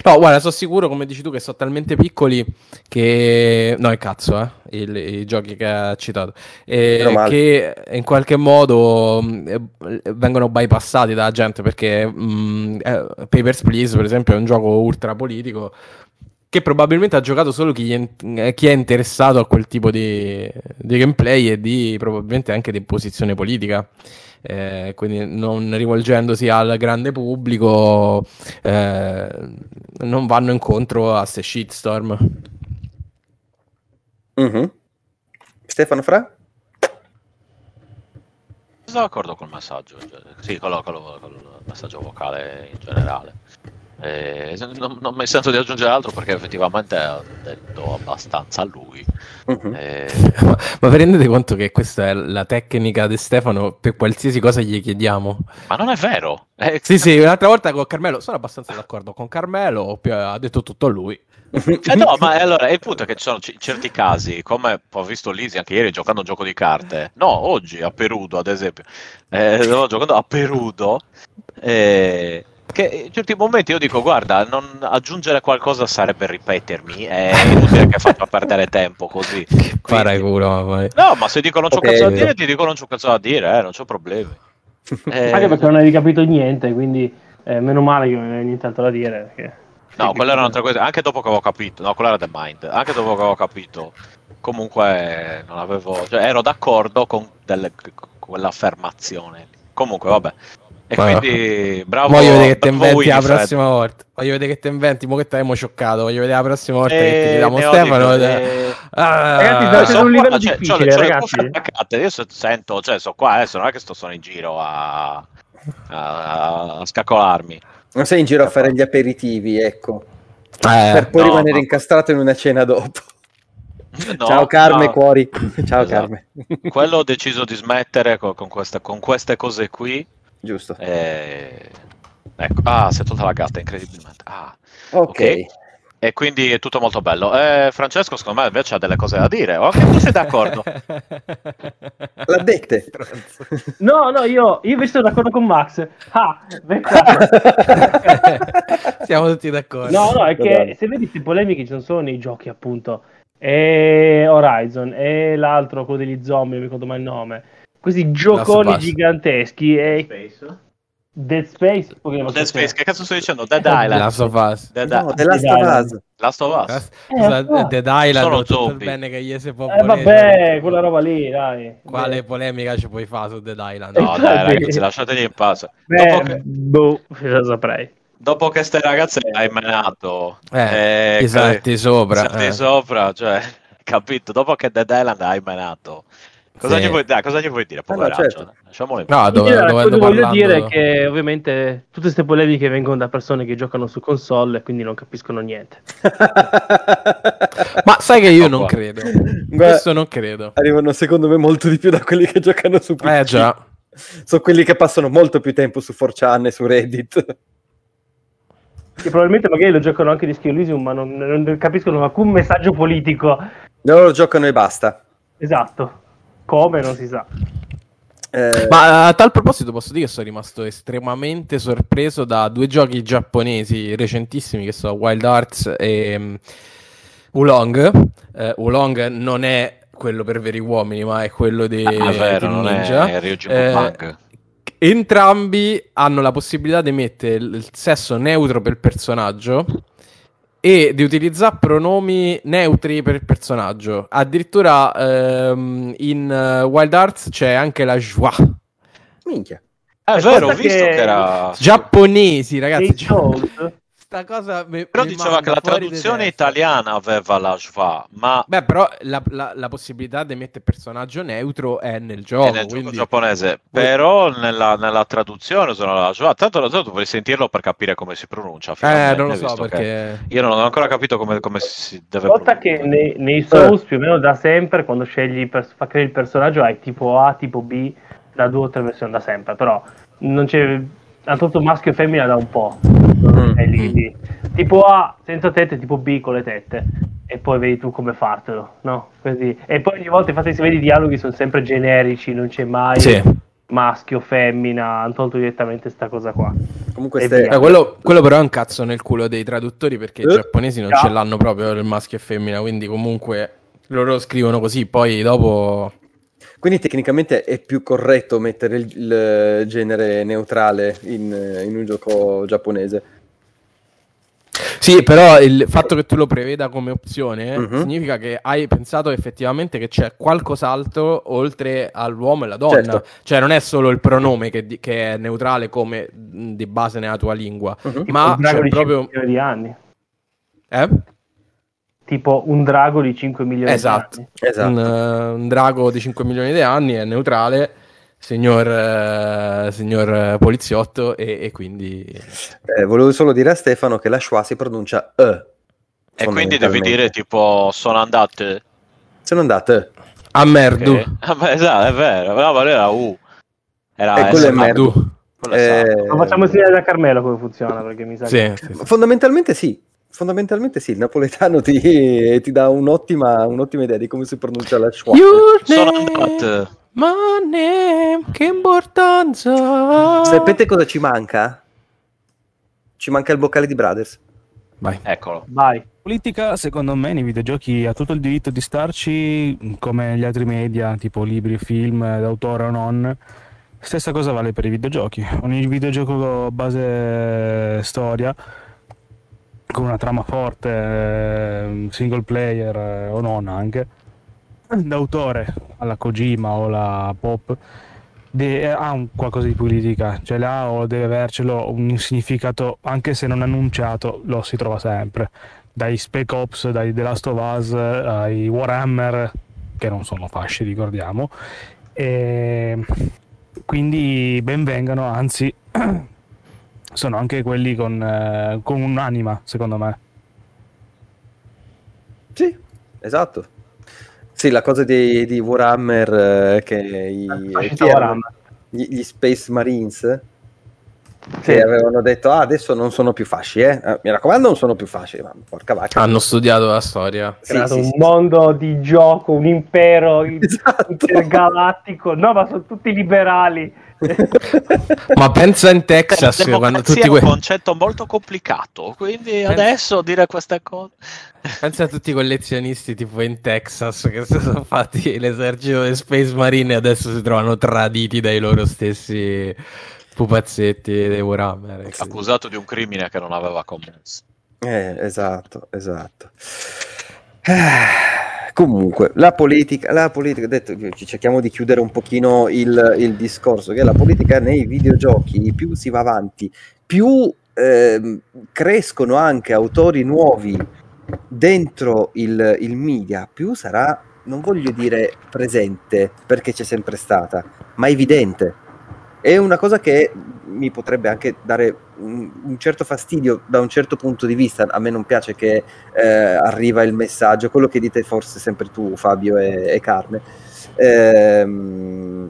Speaker 2: No, guarda, sono sicuro, come dici tu, che sono talmente piccoli che... No, è cazzo, eh, il- i giochi che ha citato. Eh, che in qualche modo mh, eh, vengono bypassati dalla gente perché mh, eh, Papers, Please, per esempio, è un gioco ultra politico che probabilmente ha giocato solo chi, è eh, chi è interessato a quel tipo di, di gameplay e di probabilmente anche di posizione politica. Eh, quindi non rivolgendosi al grande pubblico eh, non vanno incontro a ste shitstorm.
Speaker 1: Mhm. Stefano Fra?
Speaker 3: Sono d'accordo col messaggio, cioè, sì, con, il messaggio vocale in generale. Eh, non, non mi sento di aggiungere altro perché effettivamente ha detto abbastanza a lui.
Speaker 1: Mhm.
Speaker 3: Eh,
Speaker 2: ma, ma vi rendete conto che questa è la tecnica di Stefano per qualsiasi cosa gli chiediamo?
Speaker 3: ma non è vero. Eh,
Speaker 2: Sì, sì, un'altra volta con Carmelo sono abbastanza d'accordo con Carmelo, ha detto tutto lui.
Speaker 3: Eh no, ma allora il punto è che ci sono c- certi casi, come ho visto Lisi anche ieri giocando a un gioco di carte, no, oggi a Perudo ad esempio, eh, stavo giocando a Perudo, eh, che in certi momenti io dico guarda, non aggiungere qualcosa sarebbe ripetermi, è inutile che faccia perdere tempo così. Quindi-
Speaker 2: paraculo, mamma.
Speaker 3: No, ma se dico non c'ho
Speaker 1: Ok,
Speaker 3: cazzo da dire, ti dico non c'ho cazzo da dire, eh, non c'ho problemi. Eh,
Speaker 4: Anche perché non hai capito niente, quindi eh, meno male che non hai nient'altro da dire. Perché...
Speaker 3: No, quella era un'altra cosa. Anche dopo che avevo capito, no, quella era The Mind. Anche dopo che avevo capito, comunque non avevo, cioè, ero d'accordo con, delle- con quell'affermazione. Comunque, vabbè. E
Speaker 2: Ma-
Speaker 3: quindi, bravo.
Speaker 2: Voglio vedere che te
Speaker 3: bravo
Speaker 2: inventi la prossima volta. Voglio vedere che te inventi, mo che ti abbiamo scioccato. Voglio vedere la prossima volta che ti
Speaker 3: Eh, ho
Speaker 2: Stefano.
Speaker 3: di-
Speaker 2: eh, ah,
Speaker 4: Ragazzi, siete
Speaker 3: so
Speaker 4: ad un
Speaker 3: qua,
Speaker 4: livello
Speaker 3: cioè,
Speaker 4: difficile,
Speaker 3: le
Speaker 4: ragazzi.
Speaker 3: attaccate, io se- sento, cioè, so qua adesso, non è che sto, sono in giro a, a, a scaccolarmi.
Speaker 1: Non sei in giro a fare gli aperitivi, ecco,
Speaker 2: eh,
Speaker 1: per poi
Speaker 3: no,
Speaker 1: rimanere
Speaker 3: ma-
Speaker 1: incastrato in una cena dopo.
Speaker 3: No,
Speaker 1: Ciao Carme,
Speaker 3: no.
Speaker 1: cuori. Ciao
Speaker 3: Esatto.
Speaker 1: Carme.
Speaker 3: Quello ho deciso di smettere con, con queste, con queste cose qui.
Speaker 1: Giusto.
Speaker 3: E... Ecco, ah, si è tolta la gatta incredibilmente. Ah,
Speaker 1: ok.
Speaker 3: ok. E quindi è tutto molto bello. Eh, Francesco, secondo me invece ha delle cose da dire. Ok, tu sei d'accordo?
Speaker 1: L'ha dette.
Speaker 4: No, no, io, io invece sono d'accordo con Max. Ah.
Speaker 2: Siamo tutti d'accordo.
Speaker 4: No, no, è che se vedi queste polemiche ci non sono nei giochi, appunto. E Horizon e l'altro, quello degli zombie, non mi ricordo mai il nome. Questi gioconi
Speaker 2: Us.
Speaker 4: giganteschi e Dead Space,
Speaker 3: Dead
Speaker 4: se-
Speaker 3: Space, che cazzo stai dicendo? Dead
Speaker 2: La
Speaker 3: Island.
Speaker 2: Sofas.
Speaker 3: Dead,
Speaker 1: No, The Last of Us.
Speaker 3: Last of Us.
Speaker 4: Eh,
Speaker 2: Scusa,
Speaker 4: no.
Speaker 2: Dead Island,
Speaker 3: Sono zombie.
Speaker 2: bene che gli si può
Speaker 4: Eh,
Speaker 2: volere.
Speaker 4: vabbè, quella roba lì, dai.
Speaker 2: Quale
Speaker 4: Beh.
Speaker 2: polemica ci puoi fare su Dead Island?
Speaker 3: No,
Speaker 4: Eh,
Speaker 3: dai, ragazzi, lasciategli in pace.
Speaker 4: Beh,
Speaker 3: Dopo che,
Speaker 4: boh, lo saprei.
Speaker 3: dopo che ste ragazze hai menato,
Speaker 2: Eh,
Speaker 3: eh,
Speaker 2: ti salti sopra,
Speaker 3: ti salti
Speaker 2: eh.
Speaker 3: sopra, cioè, capito? Dopo che Dead Island hai menato, cosa,
Speaker 2: Sì.
Speaker 3: gli vuoi, dai, cosa gli vuoi dire?
Speaker 1: No,
Speaker 3: Poveraccio,
Speaker 1: certo.
Speaker 3: lasciamolo in
Speaker 2: No, dove,
Speaker 4: quello che voglio
Speaker 2: parlando-
Speaker 4: dire è che ovviamente tutte queste polemiche vengono da persone che giocano su console e quindi non capiscono niente.
Speaker 2: Ma sai che io
Speaker 3: Ecco
Speaker 2: non
Speaker 3: qua.
Speaker 2: credo.
Speaker 1: Guarda,
Speaker 2: Questo non credo.
Speaker 1: Arrivano secondo me molto di più da quelli che giocano su PC.
Speaker 2: Eh già.
Speaker 1: Sono quelli che passano molto più tempo su 4chan e su Reddit.
Speaker 4: Che probabilmente magari lo giocano anche di Ski Elysium, ma non, non capiscono alcun messaggio politico.
Speaker 1: Loro giocano e basta.
Speaker 4: Esatto. Come non si sa.
Speaker 1: Eh,
Speaker 2: Ma a tal proposito posso dire che sono rimasto estremamente sorpreso da due giochi giapponesi recentissimi che sono Wild Hearts e um, Wulong. Eh, Wulong non è quello per veri uomini, ma è quello di
Speaker 3: Ah, è vero,
Speaker 2: Team
Speaker 3: non
Speaker 2: Ninja.
Speaker 3: è Ryujin
Speaker 2: Eh, entrambi hanno la possibilità di mettere il il sesso neutro per il personaggio e di utilizzare pronomi neutri per il personaggio. Addirittura ehm, in eh, Wild Arts c'è anche la joie.
Speaker 1: Minchia.
Speaker 3: È
Speaker 4: E
Speaker 3: vero, ho visto
Speaker 4: che-
Speaker 3: che era...
Speaker 2: Giapponesi, ragazzi.
Speaker 4: Dei Souls,
Speaker 2: Sta cosa me-
Speaker 3: Però
Speaker 2: mi
Speaker 3: diceva che la traduzione italiana aveva la joie, ma
Speaker 2: Beh, però la, la- la possibilità di mettere personaggio neutro è nel gioco.
Speaker 3: è nel gioco
Speaker 2: quindi...
Speaker 3: giapponese. Però nella, nella traduzione usano la joie. Tanto la tanto dovrei sentirlo per capire come si pronuncia.
Speaker 2: Eh, non lo so perché...
Speaker 3: Io non ho ancora capito come, come si deve
Speaker 4: Nota che nei, nei Souls più o meno da sempre, quando scegli il pers- fa creare il personaggio, hai tipo A, tipo B, da due o tre versioni da sempre, però non c'è. Ha tutto maschio e femmina da un po'.
Speaker 1: Mm.
Speaker 4: È lì, lì. Tipo A senza tette, tipo B con le tette. E poi vedi tu come fartelo, no? Così. E poi ogni volta, infatti, se vedi i dialoghi sono sempre generici, non c'è mai
Speaker 2: Sì.
Speaker 4: maschio, femmina, hanno tolto direttamente sta cosa qua.
Speaker 1: Comunque ste-.
Speaker 2: Eh, quello, quello però è un cazzo nel culo dei traduttori perché i
Speaker 1: Eh,
Speaker 2: giapponesi non
Speaker 4: cazzo.
Speaker 2: ce l'hanno proprio il maschio e femmina, quindi comunque loro scrivono così, poi dopo...
Speaker 1: Quindi tecnicamente è più corretto mettere il, il genere neutrale in, in un gioco giapponese.
Speaker 2: Sì, però il fatto che tu lo preveda come opzione
Speaker 1: Mhm.
Speaker 2: significa che hai pensato effettivamente che c'è qualcos'altro oltre all'uomo e la donna.
Speaker 1: Certo.
Speaker 2: Cioè non è solo il pronome che, di- che è neutrale come di base nella tua lingua,
Speaker 1: Mhm.
Speaker 4: Tipo
Speaker 2: ma c'è
Speaker 4: di 5
Speaker 2: proprio...
Speaker 4: milioni di anni.
Speaker 2: Eh?
Speaker 4: Tipo un drago di 5 milioni
Speaker 2: Esatto.
Speaker 4: di anni.
Speaker 1: Esatto.
Speaker 2: Un, eh, un drago di 5 milioni di anni è neutrale, signor, eh, signor eh, poliziotto, e, e quindi...
Speaker 1: Eh, volevo solo dire a Stefano che la schwa si pronuncia E.
Speaker 3: E quindi devi dire tipo sono andate.
Speaker 1: Sono andate.
Speaker 2: A merdu.
Speaker 3: Ok. Ah, beh, esatto, è vero. No, ma era U. Era
Speaker 1: E quello è merdu. Eh.
Speaker 4: Lo facciamo insegnare da Carmelo come funziona perché mi sa che...
Speaker 2: Sì, sì, sì.
Speaker 1: Fondamentalmente sì. Fondamentalmente sì, il napoletano ti, ti dà un'ottima, un'ottima idea di come si pronuncia la schwa.
Speaker 3: Sono
Speaker 2: my name, che importanza.
Speaker 1: Sapete cosa ci manca? Ci manca il boccale di Brothers.
Speaker 2: Vai.
Speaker 3: Eccolo.
Speaker 4: Vai.
Speaker 8: politica, secondo me, nei videogiochi ha tutto il diritto di starci come gli altri media, tipo libri, film, d'autore o non. Stessa cosa vale per i videogiochi. Ogni videogioco base storia, con una trama forte, eh, single player eh, o non anche, d'autore alla Kojima o la Pop, de- ha un qualcosa di politica, ce l'ha o deve avercelo un significato, anche se non annunciato, lo si trova sempre dai Spec Ops, dai The Last of Us, ai Warhammer, che non sono fasci, ricordiamo. E quindi benvengano, anzi, sono anche quelli con, eh, con un'anima, secondo me.
Speaker 1: Sì, esatto. Sì, la cosa di, di Warhammer, eh, che i,
Speaker 4: Fascista
Speaker 1: chi erano?
Speaker 4: Warhammer.
Speaker 1: Gli, gli Space Marines
Speaker 4: Sì.
Speaker 1: che avevano detto ah, adesso non sono più fasci, eh. Eh, mi raccomando non sono più fasci, ma porca vacca.
Speaker 2: Hanno studiato la storia.
Speaker 1: Sì, sì,
Speaker 4: un
Speaker 1: sì.
Speaker 4: mondo di gioco, un impero
Speaker 1: Esatto.
Speaker 4: intergalattico. No, ma sono tutti liberali.
Speaker 2: Ma pensa in
Speaker 3: La
Speaker 2: Texas, quando
Speaker 3: democrazia
Speaker 2: tutti
Speaker 3: è un concetto molto complicato, quindi adesso dire queste cose...
Speaker 2: pensa a tutti i collezionisti tipo in Texas che si sono fatti l'esercito dei Space Marine e adesso si trovano traditi dai loro stessi pupazzetti dei Warhammer.
Speaker 3: Accusato di un crimine che non aveva commesso.
Speaker 1: Eh, esatto, esatto. Eh, Comunque, la politica, la politica, detto, cerchiamo di chiudere un pochino il, il discorso, che la politica nei videogiochi più si va avanti, più ehm, crescono anche autori nuovi dentro il, il media, più sarà, non voglio dire presente, perché c'è sempre stata, ma evidente. È una cosa che mi potrebbe anche dare un, un certo fastidio da un certo punto di vista. A me non piace che eh, arriva il messaggio, quello che dite forse sempre tu, Fabio e, e Carme, ehm,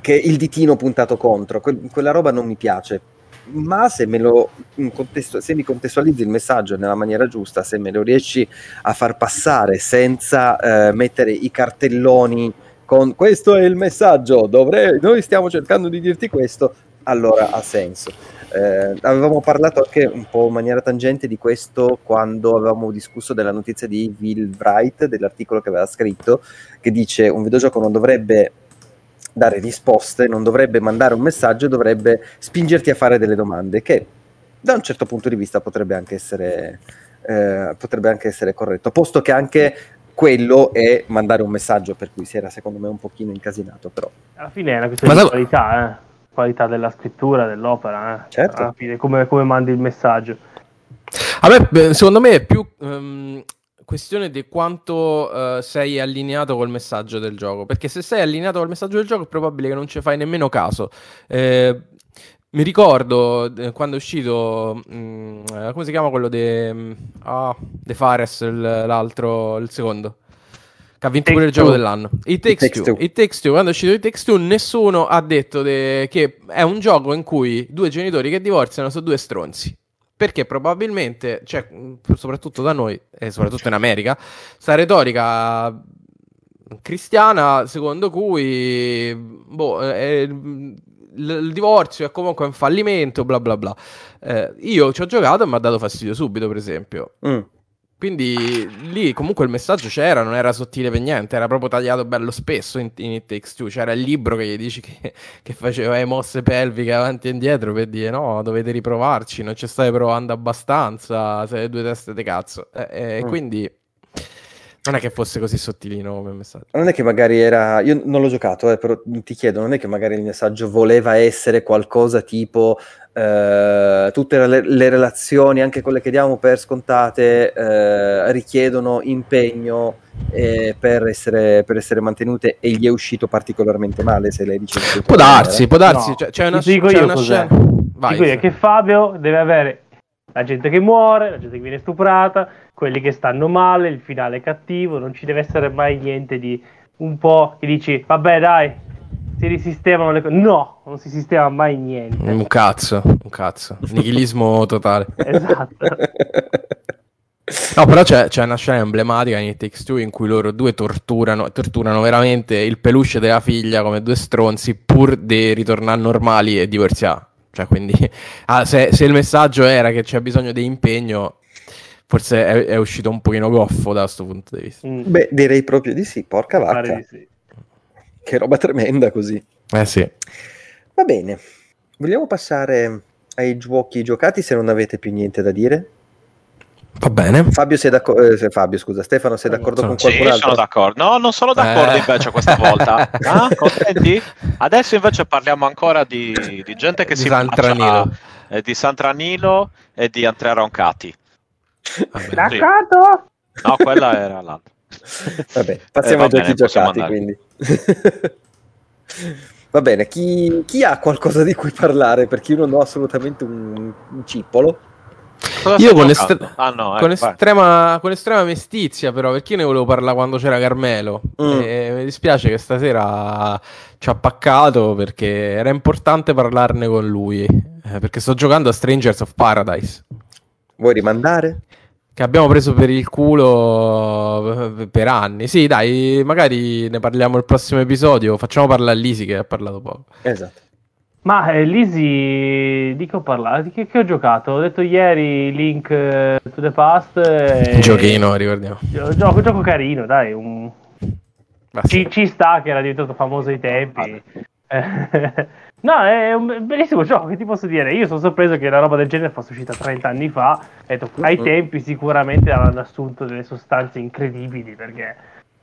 Speaker 1: che il ditino puntato contro, que- quella roba non mi piace. Ma se, me lo contesto- se mi contestualizzi il messaggio nella maniera giusta, se me lo riesci a far passare senza eh, mettere i cartelloni con questo è il messaggio, dovrei- noi stiamo cercando di dirti questo, allora ha senso. Eh, avevamo parlato anche un po' in maniera tangente di questo quando avevamo discusso della notizia di Will Wright, dell'articolo che aveva scritto, che dice un videogioco non dovrebbe dare risposte, non dovrebbe mandare un messaggio, dovrebbe spingerti a fare delle domande, che da un certo punto di vista potrebbe anche essere, eh, potrebbe anche essere corretto, posto che anche quello è mandare un messaggio, per cui si era secondo me un pochino incasinato, però
Speaker 4: Alla fine è una questione
Speaker 2: Ma
Speaker 4: di qualità, eh. Qualità della scrittura, dell'opera. Eh.
Speaker 1: Certo.
Speaker 4: Alla fine, come, come mandi il messaggio.
Speaker 2: A me, beh, secondo me, è più ehm, questione di quanto eh, sei allineato col messaggio del gioco. Perché se sei allineato col messaggio del gioco, è probabile che non ci fai nemmeno caso. Eh, mi ricordo eh, quando è uscito, mm, eh, come si chiama quello di ah, De Fares, l'altro, il secondo, che ha vinto pure il gioco dell'anno. It Takes,
Speaker 1: Takes
Speaker 2: Two.
Speaker 1: Two.
Speaker 2: It Takes Two. Quando è uscito It Takes Two, nessuno ha detto de- che è un gioco in cui due genitori che divorziano sono due stronzi. Perché probabilmente, cioè, soprattutto da noi e soprattutto in America, sta retorica cristiana secondo cui boh, eh, il, il divorzio è comunque un fallimento, bla bla bla. Eh, io ci ho giocato e mi ha dato fastidio subito, per esempio.
Speaker 1: mm,
Speaker 2: Quindi lì comunque il messaggio c'era, non era sottile per niente, era proprio tagliato bello spesso in, in It Takes Two. C'era il libro che gli dici che, che faceva le mosse pelviche avanti e indietro per dire no, dovete riprovarci, non ci state provando abbastanza, siete due teste di cazzo. E
Speaker 1: Mm.
Speaker 2: quindi non è che fosse così sottilino come messaggio.
Speaker 1: non è che magari era, io non l'ho giocato, eh, però ti chiedo, non è che magari il messaggio voleva essere qualcosa tipo eh, tutte le, le relazioni, anche quelle che diamo per scontate, eh, richiedono impegno eh, per, essere, per essere mantenute e gli è uscito particolarmente male se lei dice
Speaker 2: Può darsi, può darsi.
Speaker 4: No,
Speaker 2: C'è, c'è una,
Speaker 4: dico
Speaker 2: c'è
Speaker 4: io
Speaker 2: una scena. Vai.
Speaker 4: Dico io che Fabio deve avere la gente che muore, la gente che viene stuprata, quelli che stanno male, il finale cattivo, non ci deve essere mai niente di un po' che dici, vabbè dai, si risistemano le cose. No, non si sistema mai niente.
Speaker 2: Un cazzo, un cazzo. Nichilismo totale.
Speaker 4: Esatto.
Speaker 2: No, però c'è, c'è una scena emblematica in It Takes Two in cui loro due torturano, torturano veramente il peluche della figlia come due stronzi pur di ritornare normali e divorziare. Cioè, quindi, ah, se, se il messaggio era che c'è bisogno di impegno, forse è, è uscito un pochino goffo da questo punto di vista.
Speaker 4: Mm,
Speaker 1: Beh, direi proprio di sì, porca vacca,
Speaker 4: di sì.
Speaker 1: che roba tremenda così.
Speaker 2: Eh sì.
Speaker 1: Va bene, vogliamo passare ai giochi giocati se non avete più niente da dire?
Speaker 2: Va bene.
Speaker 1: Fabio, sei d'accordo? eh, Fabio, scusa, Stefano, sei d'accordo con
Speaker 3: Sì,
Speaker 1: qualcun altro?
Speaker 3: sono d'accordo. No, non sono d'accordo
Speaker 2: Eh.
Speaker 3: invece questa volta. Ah, contenti? Adesso invece parliamo ancora di, di gente che
Speaker 2: Di
Speaker 3: si
Speaker 2: Santranilo.
Speaker 3: eh, di Santranilo e di Andrea Roncati.
Speaker 4: D'accordo?
Speaker 3: No, quella era l'altra.
Speaker 1: Vabbè, passiamo
Speaker 3: Eh,
Speaker 1: ai
Speaker 3: va
Speaker 1: giochi
Speaker 3: bene, possiamo
Speaker 1: giocati,
Speaker 3: andare.
Speaker 1: quindi. Va bene, chi, chi ha qualcosa di cui parlare? Perché io non ho assolutamente un, un cippolo.
Speaker 3: Cosa
Speaker 2: Io con, estre-
Speaker 3: Ah, no,
Speaker 2: con
Speaker 3: ecco, vai.
Speaker 2: estrema, con estrema mestizia, però, perché io ne volevo parlare quando c'era Carmelo.
Speaker 1: Mm.
Speaker 2: E mi dispiace che stasera ci ha paccato perché era importante parlarne con lui. eh, perché sto giocando a Strangers of Paradise.
Speaker 1: Vuoi rimandare?
Speaker 2: Che abbiamo preso per il culo eh, per anni. Sì, dai, magari ne parliamo il prossimo episodio. Facciamo parlare a Lisi che ha parlato poco.
Speaker 1: Esatto.
Speaker 4: Ma eh, Lisi, di che ho parlato? Di che, che ho giocato? Ho detto ieri Link eh, to the Past. e-
Speaker 2: Giochino, ricordiamo.
Speaker 4: Gio- Gioco, gioco carino, dai. un-. Ci, ci sta che era diventato famoso ai tempi. Eh, no, è un bellissimo gioco, che ti posso dire? Io sono sorpreso che una roba del genere fosse uscita 30 anni fa. Ho detto, ai tempi sicuramente avranno assunto delle sostanze incredibili perché...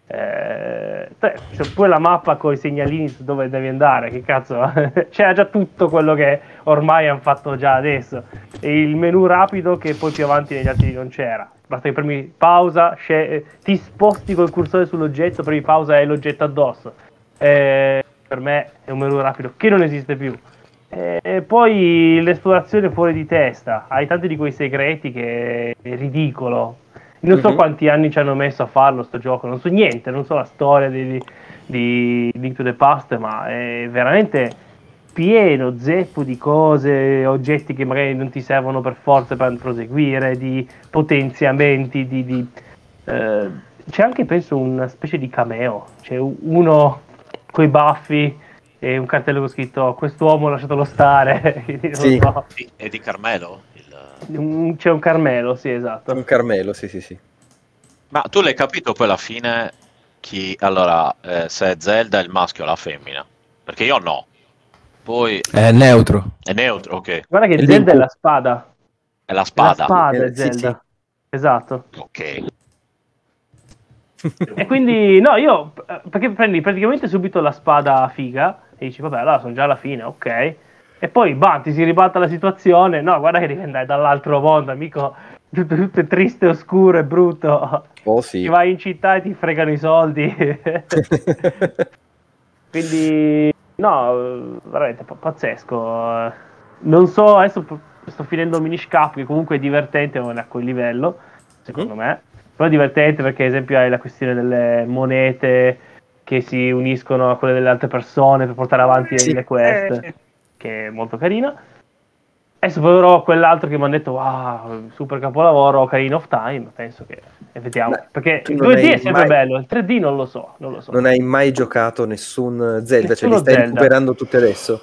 Speaker 4: Eh, c'è poi la mappa con i segnalini su dove devi andare, che cazzo, c'era già tutto quello che ormai hanno fatto già adesso. E il menu rapido che poi più avanti negli altri non c'era. Basta che premi pausa, sce- ti sposti col cursore sull'oggetto, premi pausa e l'oggetto addosso. Eh, per me è un menu rapido che non esiste più. E poi l'esplorazione fuori di testa, hai tanti di quei segreti che è ridicolo. Non so
Speaker 1: Mhm.
Speaker 4: quanti anni ci hanno messo a farlo sto gioco, non so niente, non so la storia di, di Link to the Past, ma è veramente pieno, zeppo di cose, oggetti che magari non ti servono per forza per proseguire, di potenziamenti, di... di, eh, c'è anche penso una specie di cameo, c'è uno coi baffi e un cartello con scritto quest'uomo lasciatelo stare,
Speaker 1: Sì.
Speaker 4: so.
Speaker 3: Di- E di Carmelo?
Speaker 4: Un- c'è un Carmelo, sì esatto.
Speaker 1: Un Carmelo, sì, sì, sì.
Speaker 3: Ma tu l'hai capito poi alla fine chi... Allora, eh, se Zelda è il maschio o la femmina? Perché io no. Poi
Speaker 2: È neutro.
Speaker 3: è neutro, ok.
Speaker 4: Guarda che
Speaker 1: E
Speaker 4: Zelda è la spada.
Speaker 3: È la
Speaker 4: È
Speaker 3: spada.
Speaker 4: La spada è
Speaker 1: Eh, sì,
Speaker 4: Zelda. Esatto.
Speaker 3: Ok.
Speaker 4: E quindi, no, io, eh, perché prendi praticamente subito la spada figa e dici, vabbè, allora sono già alla fine, ok. E poi, bah, ti si ribalta la situazione, no, guarda che devi andare dall'altro mondo, amico, tutto, tutto è triste, oscuro e brutto.
Speaker 1: Oh sì.
Speaker 4: Ti vai in città e ti fregano i soldi. Quindi, no, veramente pa- pazzesco. Non so, adesso p- sto finendo Minish Cap, che comunque è divertente, non è a quel livello, secondo me. Però è divertente perché, ad esempio, hai la questione delle monete che si uniscono a quelle delle altre persone per portare avanti
Speaker 1: Sì.
Speaker 4: le quest,
Speaker 6: Eh.
Speaker 4: Che è molto carina. Adesso però quell'altro che mi hanno detto, wow, super capolavoro, Ocarina of Time, penso che, e vediamo.
Speaker 1: Beh,
Speaker 4: perché il
Speaker 1: non
Speaker 4: 2D
Speaker 1: hai
Speaker 4: è sempre
Speaker 1: mai-
Speaker 4: bello, il 3D non lo so, non lo so.
Speaker 1: Non hai mai giocato nessun Zelda, cioè
Speaker 4: Nessuno
Speaker 1: li stai
Speaker 4: Zelda.
Speaker 1: recuperando tutti adesso.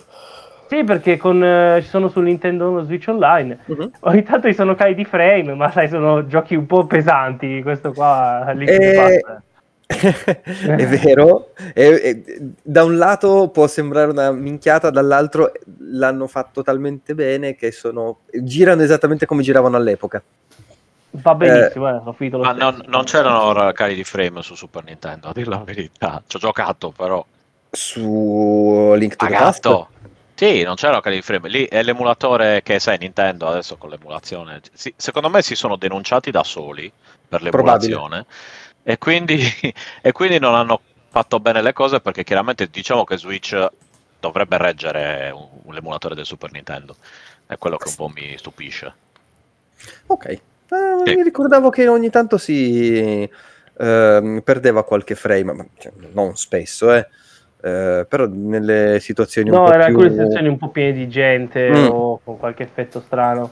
Speaker 4: Sì, perché con, eh, ci sono sul Nintendo Switch Online.
Speaker 1: Mhm.
Speaker 4: Ogni tanto ci sono cali di frame, ma sai, sono giochi un po' pesanti. Questo qua lì
Speaker 1: Eh, è vero, E- e- da un lato può sembrare una minchiata, dall'altro l'hanno fatto talmente bene che sono girano esattamente come giravano all'epoca.
Speaker 4: Va benissimo, eh, ho finito lo
Speaker 3: Ma non, non c'erano cali di frame su Super Nintendo, a dire la verità. Ci ho giocato, però.
Speaker 1: Su Link to the Past.
Speaker 3: Pagato. Sì, non c'erano cali di frame. Lì è l'emulatore che sai, Nintendo adesso con l'emulazione. sì, secondo me si sono denunciati da soli per l'emulazione. E quindi, e quindi non hanno fatto bene le cose perché chiaramente diciamo che Switch dovrebbe reggere un, un emulatore del Super Nintendo. È quello che un po' mi stupisce.
Speaker 1: Ok, Eh,
Speaker 3: Sì.
Speaker 1: mi ricordavo che ogni tanto si ehm, perdeva qualche frame, ma cioè, non spesso, eh. Eh, però nelle situazioni un
Speaker 4: No,
Speaker 1: po'
Speaker 4: era
Speaker 1: più...
Speaker 4: alcune situazioni un po' piene di gente
Speaker 1: Mm.
Speaker 4: o con qualche effetto strano.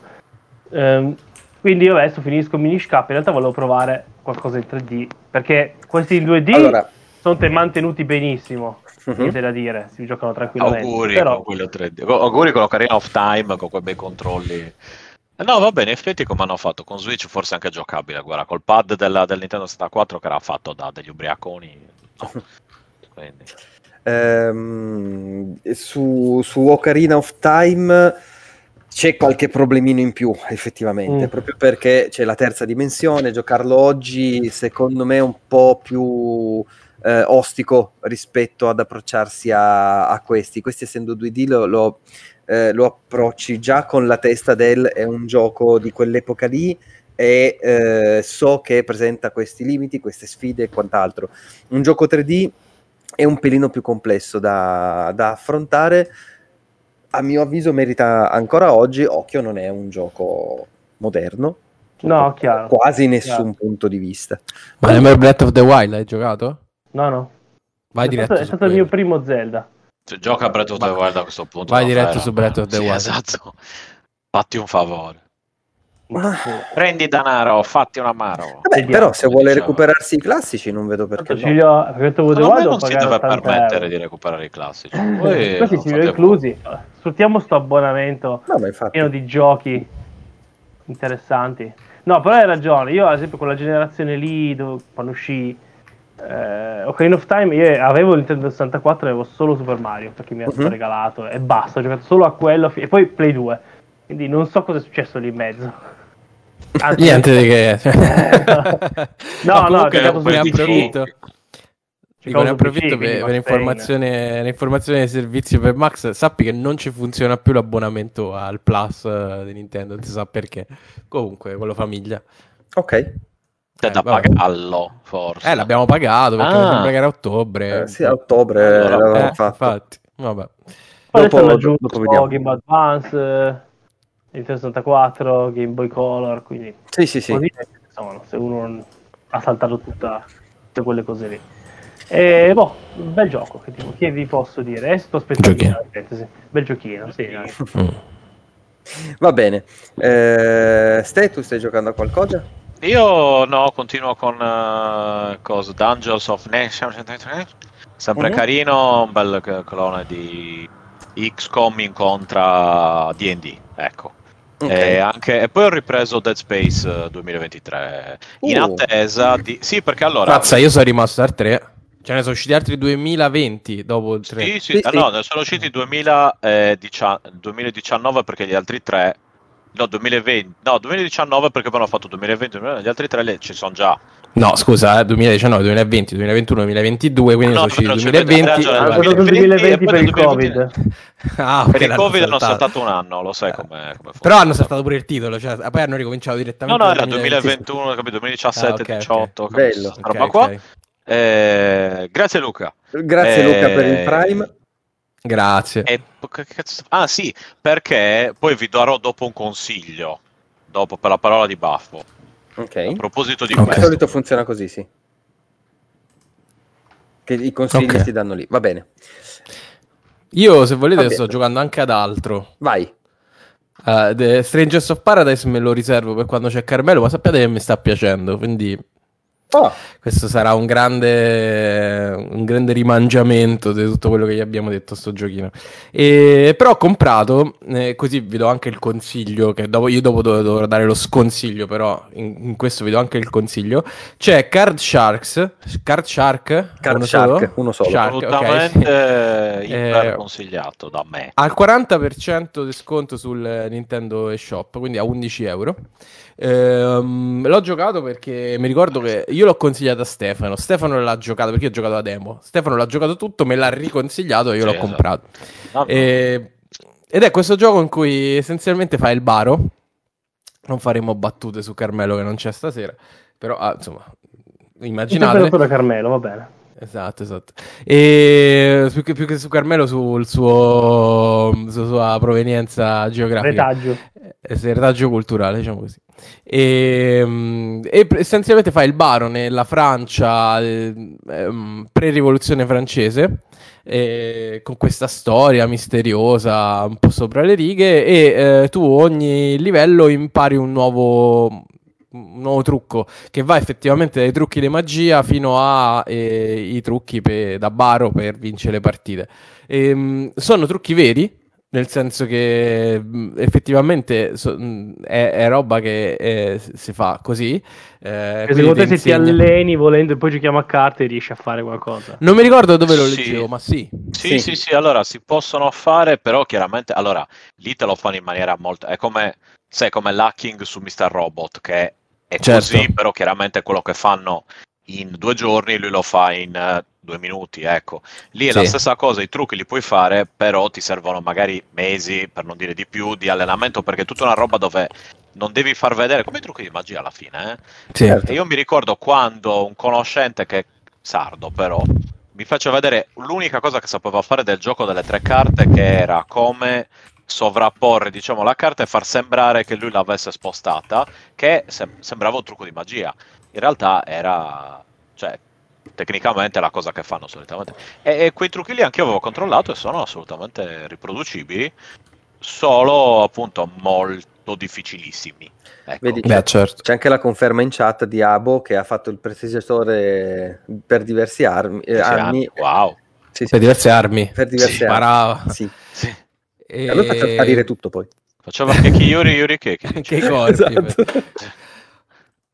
Speaker 4: Ehm, quindi io adesso finisco Minish Cap. In realtà volevo provare qualcosa in 3D perché questi in 2D
Speaker 1: Allora,
Speaker 4: sono te- mantenuti benissimo.
Speaker 1: mhm.
Speaker 4: Niente da dire, si giocano tranquillamente.
Speaker 3: Auguri
Speaker 4: Però
Speaker 3: con quello 3D. Auguri con l'Ocarina of Time, con quei bei controlli. Eh, No, va bene, in effetti come hanno fatto con Switch forse anche giocabile, guarda, col pad della- del Nintendo 64 che era fatto da degli ubriaconi. no. Quindi,
Speaker 1: Ehm, su, su Ocarina of Time c'è qualche problemino in più, effettivamente,
Speaker 4: Mm.
Speaker 1: proprio perché c'è la terza dimensione, giocarlo oggi secondo me è un po' più eh, ostico rispetto ad approcciarsi a, a questi. Questi essendo 2D lo, lo, eh, lo approcci già con la testa del è un gioco di quell'epoca lì e eh, so che presenta questi limiti, queste sfide e quant'altro. Un gioco 3D è un pelino più complesso da, da affrontare. A mio avviso merita ancora oggi, occhio non è un gioco moderno,
Speaker 4: No, chiaro.
Speaker 1: quasi nessun
Speaker 4: Chiaro.
Speaker 1: punto di vista.
Speaker 2: Ma nel Breath of the Wild hai giocato?
Speaker 4: No, no.
Speaker 2: Vai
Speaker 4: è
Speaker 2: diretto
Speaker 4: stato, è stato il mio
Speaker 2: quello.
Speaker 4: primo Zelda.
Speaker 3: se gioca a Breath of the Wild a questo punto.
Speaker 2: vai diretto
Speaker 3: Fera.
Speaker 2: su Breath of the
Speaker 3: Sì,
Speaker 2: Wild.
Speaker 3: Esatto. Fatti un favore.
Speaker 4: Ma-
Speaker 3: Prendi denaro, fatti un amaro.
Speaker 1: Vabbè,
Speaker 4: Vediamo,
Speaker 1: però se vuole
Speaker 3: diceva.
Speaker 1: recuperarsi i classici non vedo perché
Speaker 4: Tanto
Speaker 1: no.
Speaker 3: me
Speaker 4: devo
Speaker 3: non si deve
Speaker 4: 80
Speaker 3: permettere
Speaker 4: euro.
Speaker 3: di recuperare i classici.
Speaker 4: Questi ci li ho inclusi. Sfruttiamo sto abbonamento
Speaker 1: No,
Speaker 4: pieno di giochi interessanti. No, però hai ragione. Io, ad esempio, con la generazione lì, dove- quando uscì eh, Ocarina of Time, io avevo il Nintendo 64 e avevo solo Super Mario perché mi era stato
Speaker 1: Mhm.
Speaker 4: regalato e basta. Ho giocato solo a quello e poi Play 2. Quindi non so cosa è successo lì in mezzo. Anzi,
Speaker 2: Niente di che.
Speaker 4: No, no,
Speaker 2: comunque
Speaker 4: ho giocato
Speaker 2: ne approfitto. Dico, ne approfitto
Speaker 4: PC,
Speaker 2: per, per
Speaker 4: va bene.
Speaker 2: informazione, l'informazione del servizio per Max. Sappi che non ci funziona più l'abbonamento al Plus eh, di Nintendo, non si sa perché. Comunque, quello famiglia.
Speaker 1: Ok.
Speaker 2: Eh,
Speaker 3: da
Speaker 2: vabbè.
Speaker 3: pagarlo, forse.
Speaker 2: Eh, l'abbiamo pagato perché
Speaker 3: Ah.
Speaker 2: mi sembra che era a ottobre.
Speaker 1: Eh, sì, a ottobre
Speaker 3: Allora,
Speaker 1: l'avevamo
Speaker 2: Eh,
Speaker 1: fatto.
Speaker 2: infatti, vabbè.
Speaker 4: Poi
Speaker 1: Dopo- dopo vediamo.
Speaker 4: Game Advance, eh, Nintendo 64, Game Boy Color, quindi
Speaker 1: Sì, sì, sì.
Speaker 4: così sono, se uno non ha saltato tutta- tutte quelle cose lì. E boh, un bel gioco, che, tipo, che vi posso dire? Eh, sto aspettando
Speaker 2: Giochino.
Speaker 4: una parentesi. Bel giochino, sì.
Speaker 2: Mm.
Speaker 1: Va bene. Eh, Ste, tu stai giocando a qualcosa?
Speaker 3: Io no, continuo con eh, cosa, Dungeons of Nation. Sempre
Speaker 1: Mhm.
Speaker 3: carino, un bel clone di XCOM incontra DD. Ecco.
Speaker 1: Ok.
Speaker 3: E, anche- e poi ho ripreso Dead Space eh, 2023 in
Speaker 1: Uh.
Speaker 3: attesa di. Sì, perché allora.
Speaker 2: Mazza, io sono rimasto al 3. Ce ne sono usciti altri 2020 dopo il 3.
Speaker 3: Sì, sì,
Speaker 1: Sì,
Speaker 3: ah,
Speaker 1: sì.
Speaker 3: no, ne sono usciti 2010 2019 perché gli altri tre no 2020 no 2019 perché poi hanno fatto 2020 gli altri tre le- ci sono già
Speaker 2: No, scusa, eh, 2019, 2020, 2021, 2022, quindi
Speaker 3: No,
Speaker 2: sono usciti
Speaker 3: però c'è-
Speaker 2: 2020.
Speaker 3: hai ragione,
Speaker 4: Hanno
Speaker 2: guarda.
Speaker 4: fatto il
Speaker 3: 2020
Speaker 4: 2020 per il Covid.
Speaker 2: Ah, ok,
Speaker 3: per il covid hanno
Speaker 2: saltato.
Speaker 3: saltato un anno lo sai come, come funziona.
Speaker 2: Però hanno saltato pure il titolo, cioè, poi hanno ricominciato
Speaker 3: no
Speaker 2: direttamente
Speaker 3: no
Speaker 2: dal
Speaker 3: era 2021 capito 2017
Speaker 2: Ah, ok, ok.
Speaker 3: 18 capito,
Speaker 1: Bello.
Speaker 3: sta
Speaker 2: Ok,
Speaker 3: roba
Speaker 2: ok.
Speaker 3: qua Eh, grazie Luca
Speaker 1: Grazie
Speaker 3: Eh,
Speaker 1: Luca per il Prime.
Speaker 2: Grazie.
Speaker 3: E- cazzo- ah sì perché poi vi darò dopo un consiglio dopo per la parola di baffo a
Speaker 1: Ok.
Speaker 3: proposito di
Speaker 2: Ok.
Speaker 1: Di
Speaker 3: questo
Speaker 1: solito funziona così, sì. Che i consigli
Speaker 2: Ok.
Speaker 1: si danno lì. Va bene.
Speaker 2: Io, se volete, sto giocando anche ad altro.
Speaker 1: Vai.
Speaker 2: Uh, The Strangers of Paradise me lo riservo per quando c'è Carmelo, ma sappiate che mi sta piacendo, quindi
Speaker 1: Oh,
Speaker 2: questo sarà un grande, un grande rimangiamento di tutto quello che gli abbiamo detto a sto giochino. E, però ho comprato, eh, così vi do anche il consiglio, che dopo, io dopo dov- dovrò dare lo sconsiglio, però in, in questo vi do anche il consiglio. C'è Card Sharks, Card Shark,
Speaker 1: Card
Speaker 2: uno
Speaker 1: Shark,
Speaker 2: solo?
Speaker 1: uno solo.
Speaker 2: Shark,
Speaker 3: assolutamente iper
Speaker 2: Eh,
Speaker 3: consigliato da me
Speaker 2: al 40% di sconto sul Nintendo eShop, quindi a 11 euro. Ehm, l'ho giocato perché mi ricordo che io l'ho consigliato a Stefano. Stefano l'ha giocato perché ho giocato la demo. Stefano l'ha giocato tutto, me l'ha riconsigliato e io
Speaker 3: Sì,
Speaker 2: l'ho
Speaker 3: esatto.
Speaker 2: comprato. E- ed è questo gioco in cui essenzialmente fai il baro. Non faremo battute su Carmelo che non c'è stasera, però ah, insomma, immaginate.
Speaker 4: Da Carmelo, va bene.
Speaker 2: Esatto, esatto. E più che, più che su Carmelo, sul suo, sulla sua provenienza geografica.
Speaker 4: Retaggio.
Speaker 2: Eh, sì, retaggio culturale, diciamo così. E, mm, e pre- essenzialmente fa il baro nella Francia eh, ehm, pre-rivoluzione francese. eh, con questa storia misteriosa un po' sopra le righe e eh, tu ogni livello impari un nuovo, un nuovo trucco che va effettivamente dai trucchi di magia fino ai trucchi pe- da baro per vincere le partite. Ehm, sono trucchi veri, nel senso che mh, effettivamente so- mh, è, è roba che eh, s- si fa così. eh,
Speaker 4: secondo te se ti alleni volendo e poi giochiamo a carte riesci a fare qualcosa?
Speaker 2: Non mi ricordo dove lo
Speaker 3: Sì.
Speaker 2: leggevo, ma sì.
Speaker 3: Sì,
Speaker 1: Sì.
Speaker 3: sì, sì, allora si possono fare, però chiaramente, allora, lì te lo fanno in maniera molto, è come, sai, come l'hacking su Mr. Robot, che è
Speaker 2: Certo.
Speaker 3: così, però chiaramente quello che fanno in due giorni, lui lo fa in eh, due minuti, ecco. Lì è la
Speaker 2: Sì.
Speaker 3: stessa cosa, i trucchi li puoi fare, però ti servono magari mesi, per non dire di più, di allenamento, perché è tutta una roba dove non devi far vedere, come i trucchi di magia alla fine, eh?
Speaker 1: Certo.
Speaker 3: E io mi ricordo quando un conoscente che sardo però mi faceva vedere l'unica cosa che sapeva fare del gioco delle tre carte che era come sovrapporre diciamo la carta e far sembrare che lui l'avesse spostata che sem- sembrava un trucco di magia in realtà era cioè tecnicamente è la cosa che fanno solitamente e, e quei trucchi lì anche io avevo controllato e sono assolutamente riproducibili solo appunto molto difficilissimi ecco.
Speaker 1: Vedi,
Speaker 2: Beh, certo.
Speaker 1: c'è anche la conferma in chat di Abo che ha fatto il prestigiatore per diversi armi, eh,
Speaker 3: Sì,
Speaker 1: anni.
Speaker 3: wow
Speaker 1: Sì, sì,
Speaker 2: Per diverse armi.
Speaker 1: per
Speaker 2: Si
Speaker 1: anni.
Speaker 2: sparava.
Speaker 1: Sì.
Speaker 3: Sì.
Speaker 2: E...
Speaker 1: Allora faccio sparire tutto poi.
Speaker 3: Faceva anche chi Yuri Yuri che
Speaker 2: Che corpi.
Speaker 1: Esatto.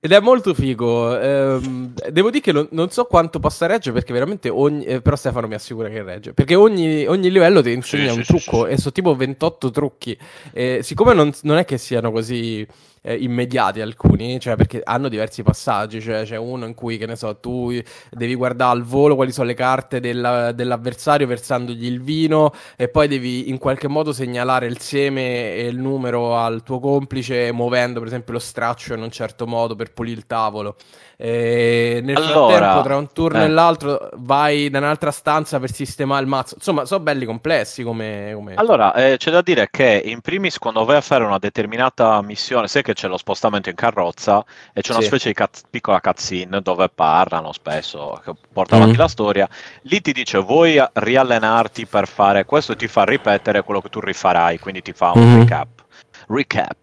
Speaker 2: Ed è molto figo. ehm, devo dire che non, non so quanto possa reggere perché veramente ogni. eh, però Stefano mi assicura che regge. Perché ogni, ogni livello ti insegna
Speaker 3: Sì,
Speaker 2: un
Speaker 3: sì,
Speaker 2: trucco
Speaker 3: sì,
Speaker 2: e sono tipo 28 trucchi. E siccome non, non è che siano così eh, immediati alcuni, cioè perché hanno diversi passaggi. Cioè c'è uno in cui, che ne so, tu devi guardare al volo quali sono le carte della- dell'avversario versandogli il vino e poi devi in qualche modo segnalare il seme e il numero al tuo complice muovendo per esempio lo straccio in un certo modo per pulire il tavolo. E nel
Speaker 3: Allora,
Speaker 2: frattempo, tra un turno
Speaker 3: eh.
Speaker 2: e l'altro, vai da un'altra stanza per sistemare il mazzo. Insomma, sono belli complessi come. come-
Speaker 3: Allora, eh, c'è da dire che in primis quando vai a fare una determinata missione, sai che c'è lo spostamento in carrozza e c'è una
Speaker 2: Sì.
Speaker 3: specie di cut- piccola cutscene dove parlano spesso, che porta
Speaker 2: Mhm.
Speaker 3: avanti la storia, lì ti dice vuoi riallenarti per fare questo ti fa ripetere quello che tu rifarai, quindi ti fa un
Speaker 2: Mhm.
Speaker 3: recap. Recap.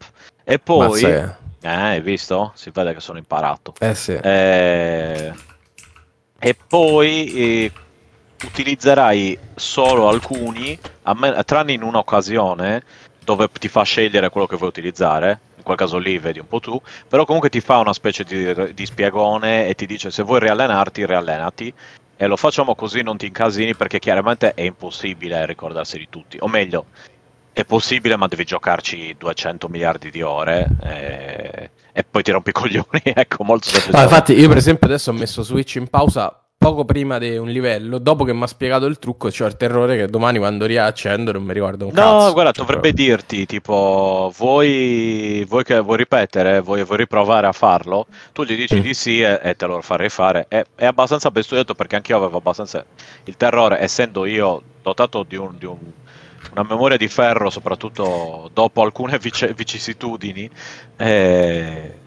Speaker 3: E poi, eh, hai visto? Si vede che sono imparato.
Speaker 2: Eh sì.
Speaker 3: Eh, e poi eh, utilizzerai solo alcuni, me- tranne in un'occasione dove ti fa scegliere quello che vuoi utilizzare. In quel caso lì vedi un po' tu, però comunque ti fa una specie di, di spiegone e ti dice se vuoi riallenarti, riallenati. e lo facciamo così non ti incasini perché chiaramente è impossibile ricordarsi di tutti, o meglio, è possibile ma devi giocarci 200 miliardi di ore e, e poi ti rompi i coglioni, ecco, molto
Speaker 2: Ah,
Speaker 3: semplice.
Speaker 2: infatti, io per esempio adesso ho messo Switch in pausa poco prima di un livello. Dopo che mi ha spiegato il trucco, c'ho il terrore che domani quando riaccendo non mi ricordo un
Speaker 3: No,
Speaker 2: cazzo.
Speaker 3: guarda,
Speaker 2: Cioè,
Speaker 3: dovrebbe dirti tipo, vuoi, vuoi, che, vuoi ripetere, vuoi, vuoi riprovare a farlo? Tu gli dici
Speaker 2: Mm.
Speaker 3: di sì e, e te lo farei fare. È, è abbastanza ben studiato perché anche io avevo abbastanza il terrore, essendo io dotato di, un- di un- una memoria di ferro, soprattutto dopo alcune vice- vicissitudini. eh,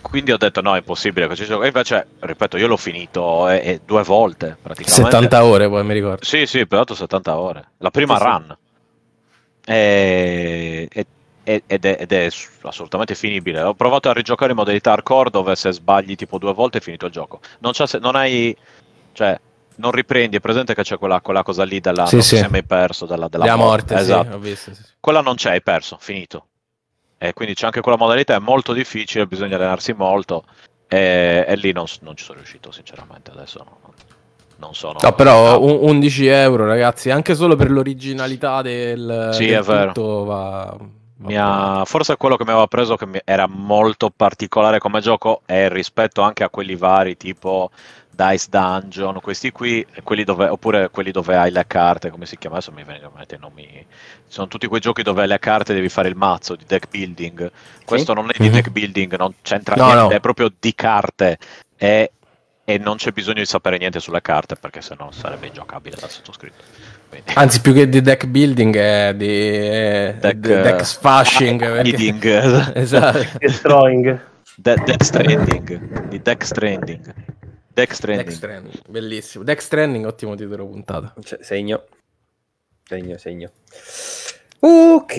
Speaker 3: quindi ho detto no, è impossibile. gioco. E invece, ripeto, io l'ho finito e, e due volte praticamente.
Speaker 2: 70 ore poi mi ricordo.
Speaker 3: Sì, sì, dato 70 ore. La prima
Speaker 1: Sì, sì.
Speaker 3: run. E- e- ed, è, ed è assolutamente finibile. Ho provato a rigiocare in modalità hardcore dove se sbagli tipo due volte è finito il gioco. Non, non hai... Cioè, non riprendi. È presente che c'è quella, quella cosa lì della...
Speaker 2: Sì, sì.
Speaker 3: ti sei mai perso della, della
Speaker 2: La morte, sì,
Speaker 3: Esatto.
Speaker 2: visto. sì, sì.
Speaker 3: Quella non c'è, hai perso, finito. E quindi c'è anche quella modalità, è molto difficile, bisogna allenarsi molto. E, e lì non, non ci sono riuscito, sinceramente. Adesso no- non sono.
Speaker 2: No, però un- 11 euro, ragazzi, anche solo per l'originalità del,
Speaker 3: Sì,
Speaker 2: del
Speaker 3: è vero.
Speaker 2: va,
Speaker 3: ha- forse quello che mi aveva preso che mi- era molto particolare come gioco è rispetto anche a quelli vari tipo Dice Dungeon, questi qui, quelli dove, oppure quelli dove hai le carte, come si chiama? Adesso mi vengono in nomi. Sono tutti quei giochi dove hai le carte e devi fare il mazzo di deck building. Questo non è di
Speaker 2: Mhm.
Speaker 3: deck building, non c'entra
Speaker 2: No,
Speaker 3: niente,
Speaker 2: no.
Speaker 3: è proprio di carte. E, e non c'è bisogno di sapere niente sulle carte perché sennò sarebbe ingiocabile dal sottoscritto. Quindi-
Speaker 2: Anzi, più che di deck building è di è
Speaker 3: Deck,
Speaker 2: di deck
Speaker 3: eh,
Speaker 2: sfashing. perché-
Speaker 3: Building.
Speaker 2: esatto.
Speaker 4: Destroying.
Speaker 3: De- Death Stranding di Death Stranding Death Stranding
Speaker 2: Death Stranding, bellissimo. Death Stranding, ottimo titolo puntata.
Speaker 1: Cioè, segno. Segno, segno. Ok.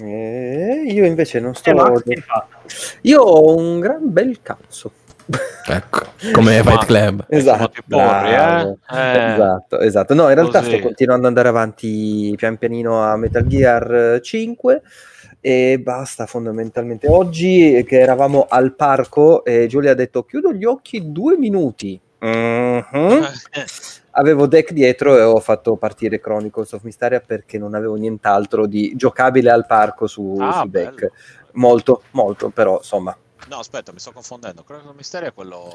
Speaker 1: Eh, io invece non sto...
Speaker 4: E Max, che hai fatto?
Speaker 1: Io ho un gran bel cazzo.
Speaker 2: Ecco, come
Speaker 3: Ma-
Speaker 2: Fight Club.
Speaker 1: Esatto,
Speaker 3: porri, eh? Eh.
Speaker 1: esatto, esatto. No, in realtà
Speaker 3: Così.
Speaker 1: sto continuando ad andare avanti pian pianino a Metal Gear 5 e basta fondamentalmente. Oggi che eravamo al parco e Giulia ha detto chiudo gli occhi due minuti. Mhm. Avevo deck dietro e ho fatto partire Chronicles of Mysteria perché non avevo nient'altro di giocabile al parco su,
Speaker 3: Ah,
Speaker 1: su deck.
Speaker 3: bello.
Speaker 1: Molto, molto, però insomma.
Speaker 3: No aspetta mi sto confondendo quello del misterio è quello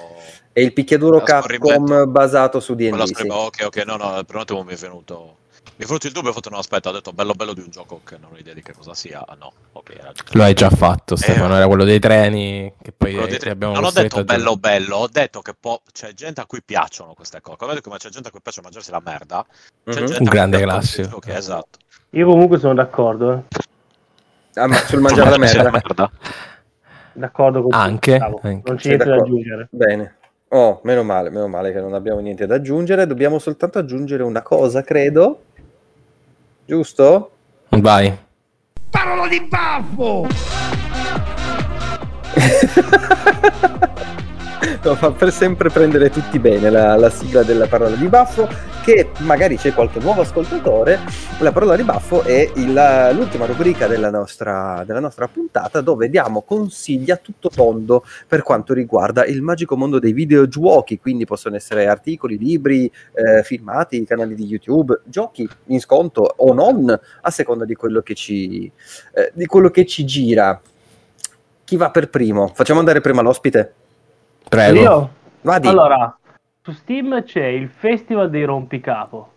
Speaker 1: È il picchiaduro. Capcom basato su D&D. sì.
Speaker 3: ok ok no no per un attimo mi è venuto mi è venuto il dubbio ho fatto no aspetta ho detto bello bello di un gioco che non ho idea di che cosa sia ah, no ok era.
Speaker 2: Lo hai già fatto, Stefano.
Speaker 3: Eh.
Speaker 2: Era quello dei treni che poi
Speaker 3: dei
Speaker 2: eh,
Speaker 3: tre-
Speaker 2: abbiamo
Speaker 3: non ho detto bello bello ho detto che può- c'è gente a cui piacciono queste cose come come c'è gente a cui piace mangiarsi la merda c'è
Speaker 1: Mhm.
Speaker 3: gente
Speaker 2: Un grande classico.
Speaker 3: giochi, esatto
Speaker 4: Io comunque sono d'accordo. eh.
Speaker 1: Ah, ma sul mangiare la
Speaker 3: Mangiarsi
Speaker 1: merda.
Speaker 4: D'accordo con
Speaker 2: Anche? Anche.
Speaker 4: Non c'è niente da aggiungere.
Speaker 1: Bene. Oh, meno male, meno male che non abbiamo niente da aggiungere. Dobbiamo soltanto aggiungere una cosa, credo. Giusto?
Speaker 2: Vai.
Speaker 6: Parola di baffo!
Speaker 1: No, fa per sempre prendere tutti bene la, la sigla della parola di baffo, che magari c'è qualche nuovo ascoltatore. La parola di baffo è il- l'ultima rubrica della nostra, della nostra puntata dove diamo consigli a tutto tondo per quanto riguarda il magico mondo dei videogiochi, quindi possono essere articoli, libri, eh, filmati, canali di YouTube, giochi in sconto o non, a seconda di quello che ci, eh, di quello che ci gira. Chi va per primo? Facciamo andare prima l'ospite?
Speaker 2: Prego.
Speaker 4: Io?
Speaker 1: Vadi.
Speaker 4: Allora, su Steam c'è il Festival dei Rompicapo.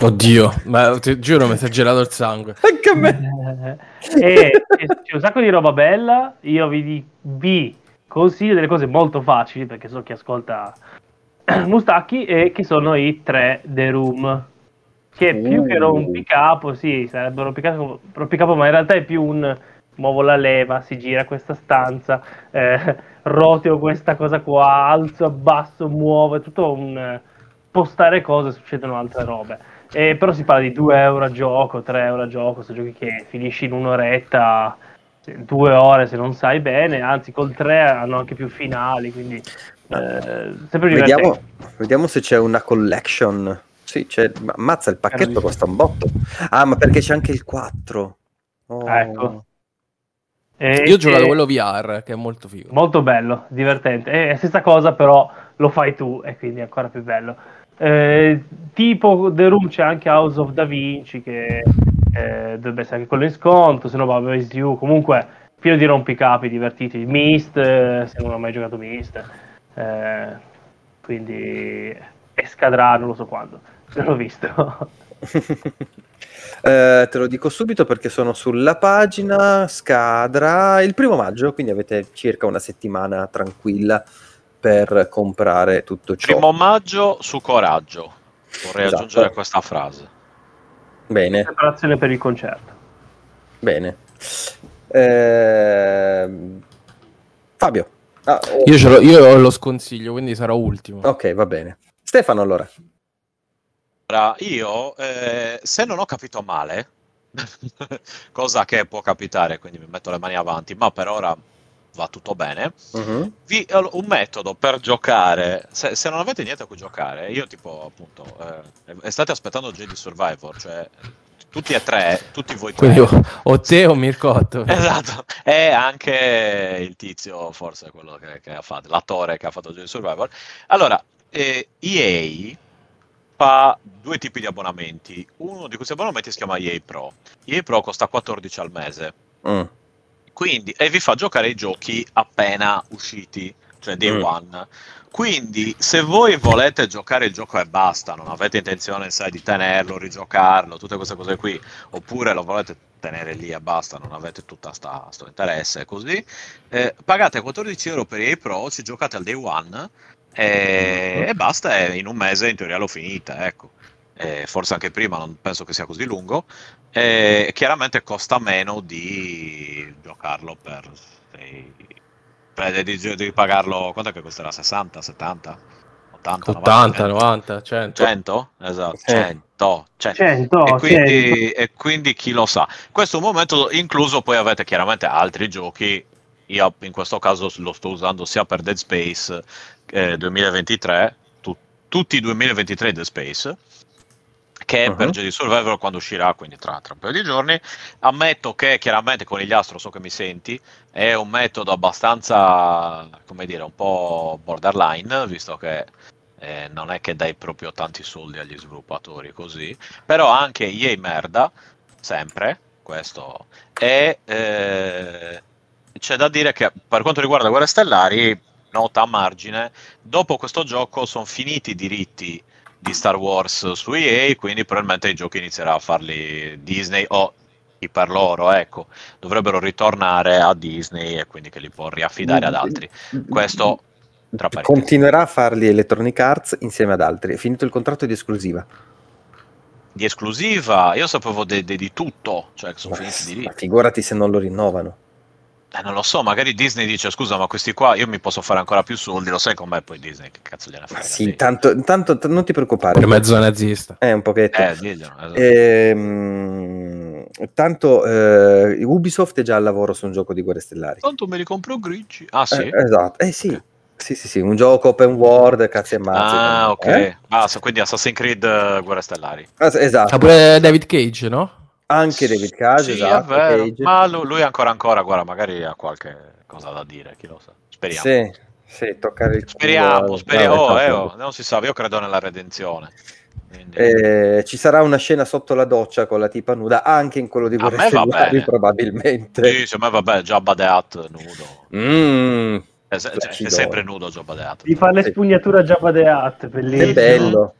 Speaker 2: Oddio, ma ti giuro mi si è gelato il sangue.
Speaker 1: Anche a me.
Speaker 4: e c'è un sacco di roba bella. Io vi, di- vi consiglio delle cose molto facili perché so chi ascolta Mustacchi e che sono i tre The Room. Che più che
Speaker 1: Uh.
Speaker 4: rompicapo, sì, sarebbe rompicapo, rompicapo, ma in realtà è più un muovo la leva, si gira questa stanza, eh, roteo questa cosa qua, alzo, abbasso, muovo, è tutto un eh, postare cose, succedono altre robe. Eh, però si parla di 2 euro a gioco, 3 euro a gioco, sono giochi che finisci in un'oretta, se- due ore se non sai bene, anzi col 3 hanno anche più finali, quindi eh, sempre divertente.
Speaker 1: Vediamo, vediamo se c'è una collection. Sì, c'è, ma ammazza, il pacchetto costa un botto. Ah, ma perché c'è anche il 4. Oh.
Speaker 4: Ecco. E-
Speaker 2: Io ho giocato quello VR, che è molto figo.
Speaker 4: Molto bello, divertente. È la stessa cosa, però lo fai tu e quindi è ancora più bello. Eh, tipo The Room c'è anche House of Da Vinci che eh, dovrebbe essere anche quello in sconto, se no va Base You, comunque pieno di rompicapi divertiti. Mist, eh, se non ho mai giocato Mist, eh, quindi escadrà non lo so quando, non l'ho visto.
Speaker 1: Eh, te lo dico subito perché sono sulla pagina, scadrà il primo maggio, quindi avete circa una settimana tranquilla per comprare tutto ciò.
Speaker 3: Primo maggio su coraggio. Vorrei
Speaker 1: Esatto.
Speaker 3: aggiungere questa frase.
Speaker 1: Bene,
Speaker 4: Preparazione per il concerto.
Speaker 1: bene. Ehm, Fabio. Ah, oh,
Speaker 2: Io, ce l'ho- io ho lo sconsiglio, quindi sarò ultimo.
Speaker 1: Ok, va bene. Stefano allora.
Speaker 3: Allora, io, eh, se non ho capito male, cosa che può capitare, quindi mi metto le mani avanti, ma per ora va tutto bene.
Speaker 1: Mhm.
Speaker 3: Vi, un metodo per giocare, se, se non avete niente a cui giocare, io tipo appunto, eh, e state aspettando Jedi Survivor, cioè tutti e tre, tutti voi tre.
Speaker 2: Quindi o, o te o Mircotto.
Speaker 3: Esatto, e anche il tizio, forse quello che, che ha fatto, l'attore che ha fatto Jedi Survivor. Allora, eh, EA fa due tipi di abbonamenti. Uno di questi abbonamenti si chiama EA Pro. EA Pro costa 14 al mese.
Speaker 1: Mm.
Speaker 3: Quindi, e vi fa giocare i giochi appena usciti, cioè day
Speaker 1: Mm.
Speaker 3: one. Quindi, se voi volete giocare il gioco e basta, non avete intenzione, sai, di tenerlo, rigiocarlo, tutte queste cose qui, oppure lo volete tenere lì e basta, non avete tutta sta, sto interesse, così, eh, pagate 14 euro per EA Pro, ci giocate al day one e, e basta, e in un mese in teoria l'ho finita, ecco. Eh, forse anche prima, non penso che sia così lungo. E chiaramente costa meno di giocarlo per sei- cioè, di, di- di pagarlo quanto è che costerà? 60, 70, 80,
Speaker 2: 80,
Speaker 3: 90,
Speaker 2: 90, 100.
Speaker 3: 100? Esatto,
Speaker 1: Sì.
Speaker 3: 100, 100.
Speaker 4: 100,
Speaker 3: E quindi,
Speaker 4: 100.
Speaker 3: e quindi chi lo sa. Questo è un momento incluso, poi avete chiaramente altri giochi. Io in questo caso lo sto usando sia per Dead Space eh, 2023, tu- tutti i 2023 Dead Space, che
Speaker 1: Mhm.
Speaker 3: per Jedi Survivor quando uscirà, quindi tra, tra un paio di giorni. Ammetto che chiaramente con gli astro so che mi senti, è un metodo abbastanza, come dire, un po' borderline, visto che eh, non è che dai proprio tanti soldi agli sviluppatori così, però anche EA merda, sempre, questo, e eh, c'è da dire che per quanto riguarda Guerre Stellari, nota a margine, dopo questo gioco sono finiti i diritti di Star Wars su EA, quindi probabilmente i giochi inizierà a farli Disney o per loro, ecco, dovrebbero ritornare a Disney e quindi che li può riaffidare ad altri. Questo tra parentesi.
Speaker 1: Continuerà a farli Electronic Arts insieme ad altri. È finito il contratto di esclusiva.
Speaker 3: di esclusiva, io sapevo de- de- di tutto, cioè che sono
Speaker 1: Ma,
Speaker 3: finiti i
Speaker 1: ma
Speaker 3: diritti.
Speaker 1: figurati se non lo rinnovano.
Speaker 3: Eh, non lo so, magari Disney dice scusa, ma questi qua io mi posso fare ancora più soldi, lo sai com'è poi Disney, che cazzo gliene frega.
Speaker 1: sì,
Speaker 3: Sì.
Speaker 1: tanto, tanto- t- non ti preoccupare.
Speaker 2: Per mezzo nazista.
Speaker 1: Eh, un pochetto.
Speaker 3: Eh, diglielo, esatto.
Speaker 1: Ehm, tanto eh, Ubisoft è già al lavoro su un gioco di Guerre Stellari.
Speaker 3: Tanto me li compro grigi. Ah sì?
Speaker 1: Eh, esatto. Eh sì.
Speaker 3: Ok.
Speaker 1: Sì, sì, sì, un gioco open world, cazzi e mazzi.
Speaker 3: Ah, ok.
Speaker 1: Eh?
Speaker 3: Basta, quindi Assassin's Creed eh, Guerre Stellari.
Speaker 1: Ah, Esatto.
Speaker 2: Ah, pure David Cage, no?
Speaker 1: Anche David Cage,
Speaker 3: sì,
Speaker 1: esatto.
Speaker 3: è vero.
Speaker 1: Cage.
Speaker 3: Ma lu- lui ancora ancora, guarda, magari ha qualche cosa da dire, chi lo sa. Speriamo.
Speaker 1: Sì, sì, toccare il culo.
Speaker 3: Speriamo, speriamo.
Speaker 1: Vabbè,
Speaker 3: Oh, eh, oh, non si sa, io credo nella redenzione.
Speaker 1: Eh, ci sarà una scena sotto la doccia con la tipa nuda anche in quello di
Speaker 3: bene.
Speaker 1: probabilmente.
Speaker 3: Sì, secondo me vabbè, Jabba the Hutt nudo.
Speaker 1: Mm,
Speaker 3: È, cioè, è
Speaker 1: Placido.
Speaker 3: sempre nudo the Hutt.
Speaker 4: Di fare le spugnature a Jabba the Hutt,
Speaker 1: che
Speaker 4: bellissimo.
Speaker 1: bello.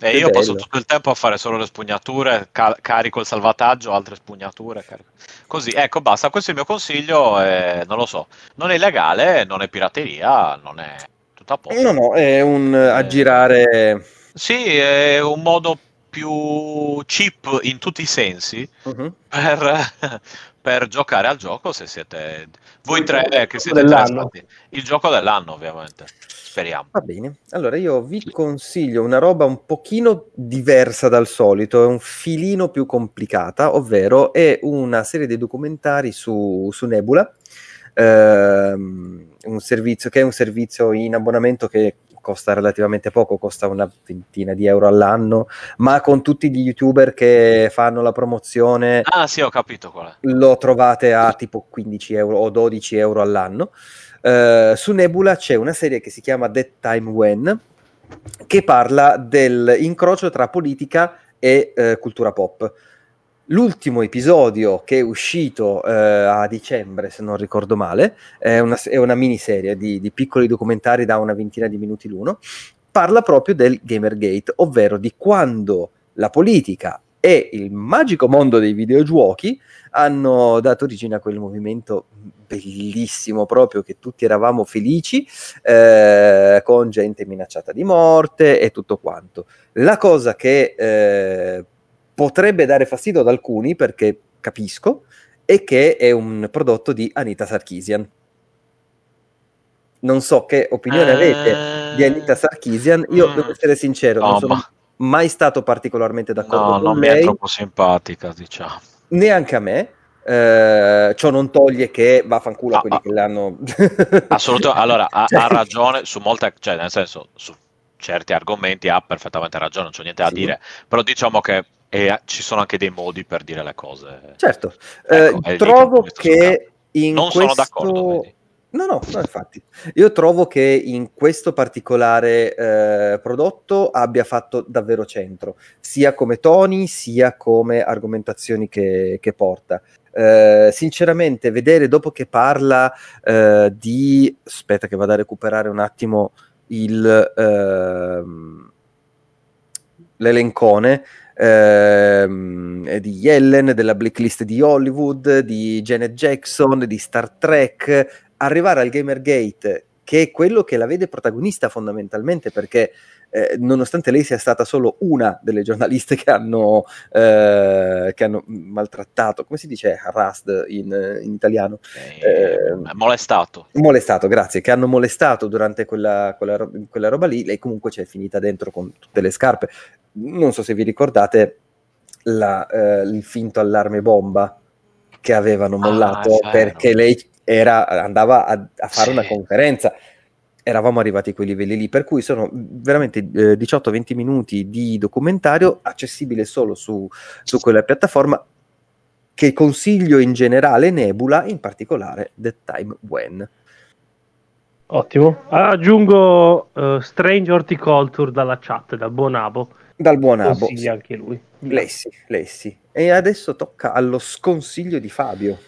Speaker 3: E
Speaker 1: Che
Speaker 3: io passo
Speaker 1: bello.
Speaker 3: tutto il tempo a fare solo le spugnature, ca- carico il salvataggio, altre spugnature. carico- Così, ecco, basta. Questo è il mio consiglio. e non lo so, non è illegale, non è pirateria, non è tutto a posto.
Speaker 1: No, no, è un
Speaker 3: Eh.
Speaker 1: aggirare.
Speaker 3: Sì, è un modo più cheap in tutti i sensi
Speaker 1: Mhm.
Speaker 3: per, per giocare al gioco se siete voi tre eh, che siete
Speaker 4: dell'anno.
Speaker 3: interessati. Il gioco dell'anno, ovviamente. Speriamo.
Speaker 1: Va bene, allora io vi consiglio una roba un pochino diversa dal solito, è un filino più complicata, ovvero è una serie di documentari su, su Nebula, ehm, un servizio che è un servizio in abbonamento che costa relativamente poco, costa una ventina di euro all'anno, ma con tutti gli youtuber che fanno la promozione
Speaker 3: Ah, sì, ho capito qual è.
Speaker 1: lo trovate a tipo 15 euro o 12 euro all'anno. Eh, su Nebula c'è una serie che si chiama That Time When, che parla dell'incrocio tra politica e eh, cultura pop. L'ultimo episodio che è uscito eh, a dicembre, se non ricordo male, è una, è una miniserie di, di piccoli documentari da una ventina di minuti l'uno, parla proprio del Gamergate, ovvero di quando la politica e il magico mondo dei videogiochi hanno dato origine a quel movimento bellissimo proprio che tutti eravamo felici eh, con gente minacciata di morte e tutto quanto. La cosa che eh, potrebbe dare fastidio ad alcuni perché capisco è che è un prodotto di Anita Sarkeesian. Non so che opinione
Speaker 3: Eh,
Speaker 1: avete di Anita Sarkeesian. Io
Speaker 3: mm.
Speaker 1: devo essere sincero,
Speaker 3: No,
Speaker 1: non sono
Speaker 3: ma-
Speaker 1: mai stato particolarmente d'accordo
Speaker 3: No,
Speaker 1: con
Speaker 3: non mi è
Speaker 1: lei
Speaker 3: troppo simpatica, diciamo.
Speaker 1: neanche a me. Eh, ciò non toglie che vaffanculo a
Speaker 3: Ah,
Speaker 1: quelli
Speaker 3: ah.
Speaker 1: che l'hanno.
Speaker 3: Assolutamente, allora ha,
Speaker 1: Cioè,
Speaker 3: ha ragione su molte, cioè nel senso, su certi argomenti ha perfettamente ragione, non c'è niente da
Speaker 1: Sì.
Speaker 3: dire, però diciamo che eh, ci sono anche dei modi per dire le cose.
Speaker 1: Certo,
Speaker 3: Ecco,
Speaker 1: Eh,
Speaker 3: è
Speaker 1: trovo che in
Speaker 3: Non
Speaker 1: questo...
Speaker 3: sono d'accordo, vedi.
Speaker 1: No, no, no, infatti. Io trovo che in questo particolare eh, prodotto abbia fatto davvero centro, sia come toni, sia come argomentazioni che, che porta. Eh, sinceramente, vedere dopo che parla eh, di... Aspetta che vado a recuperare un attimo il, ehm, l'elencone ehm, di Yellen, della blacklist di Hollywood, di Janet Jackson, di Star Trek, arrivare al Gamergate, che è quello che la vede protagonista fondamentalmente, perché eh, nonostante lei sia stata solo una delle giornaliste che hanno, eh, che hanno maltrattato, come si dice harassed in, in italiano?
Speaker 3: Eh,
Speaker 1: Eh,
Speaker 3: è molestato.
Speaker 1: molestato, grazie, che hanno molestato durante quella, quella, quella roba lì, lei comunque c'è finita dentro con tutte le scarpe. Non so se vi ricordate la, eh, il finto allarme bomba che avevano
Speaker 3: Ah,
Speaker 1: mollato
Speaker 3: vero.
Speaker 1: perché lei era, andava a, a fare
Speaker 3: Sì.
Speaker 1: una conferenza. Eravamo arrivati a quei livelli lì, per cui sono veramente eh, 18-20 minuti di documentario accessibile solo su, su quella piattaforma che consiglio in generale Nebula, in particolare The Time When.
Speaker 4: Ottimo. Aggiungo eh, Strange Horticulture dalla chat, dal buon Abo.
Speaker 1: Dal buon Abo.
Speaker 4: Consiglia anche lui.
Speaker 1: Lei sì. E adesso tocca allo sconsiglio di Fabio.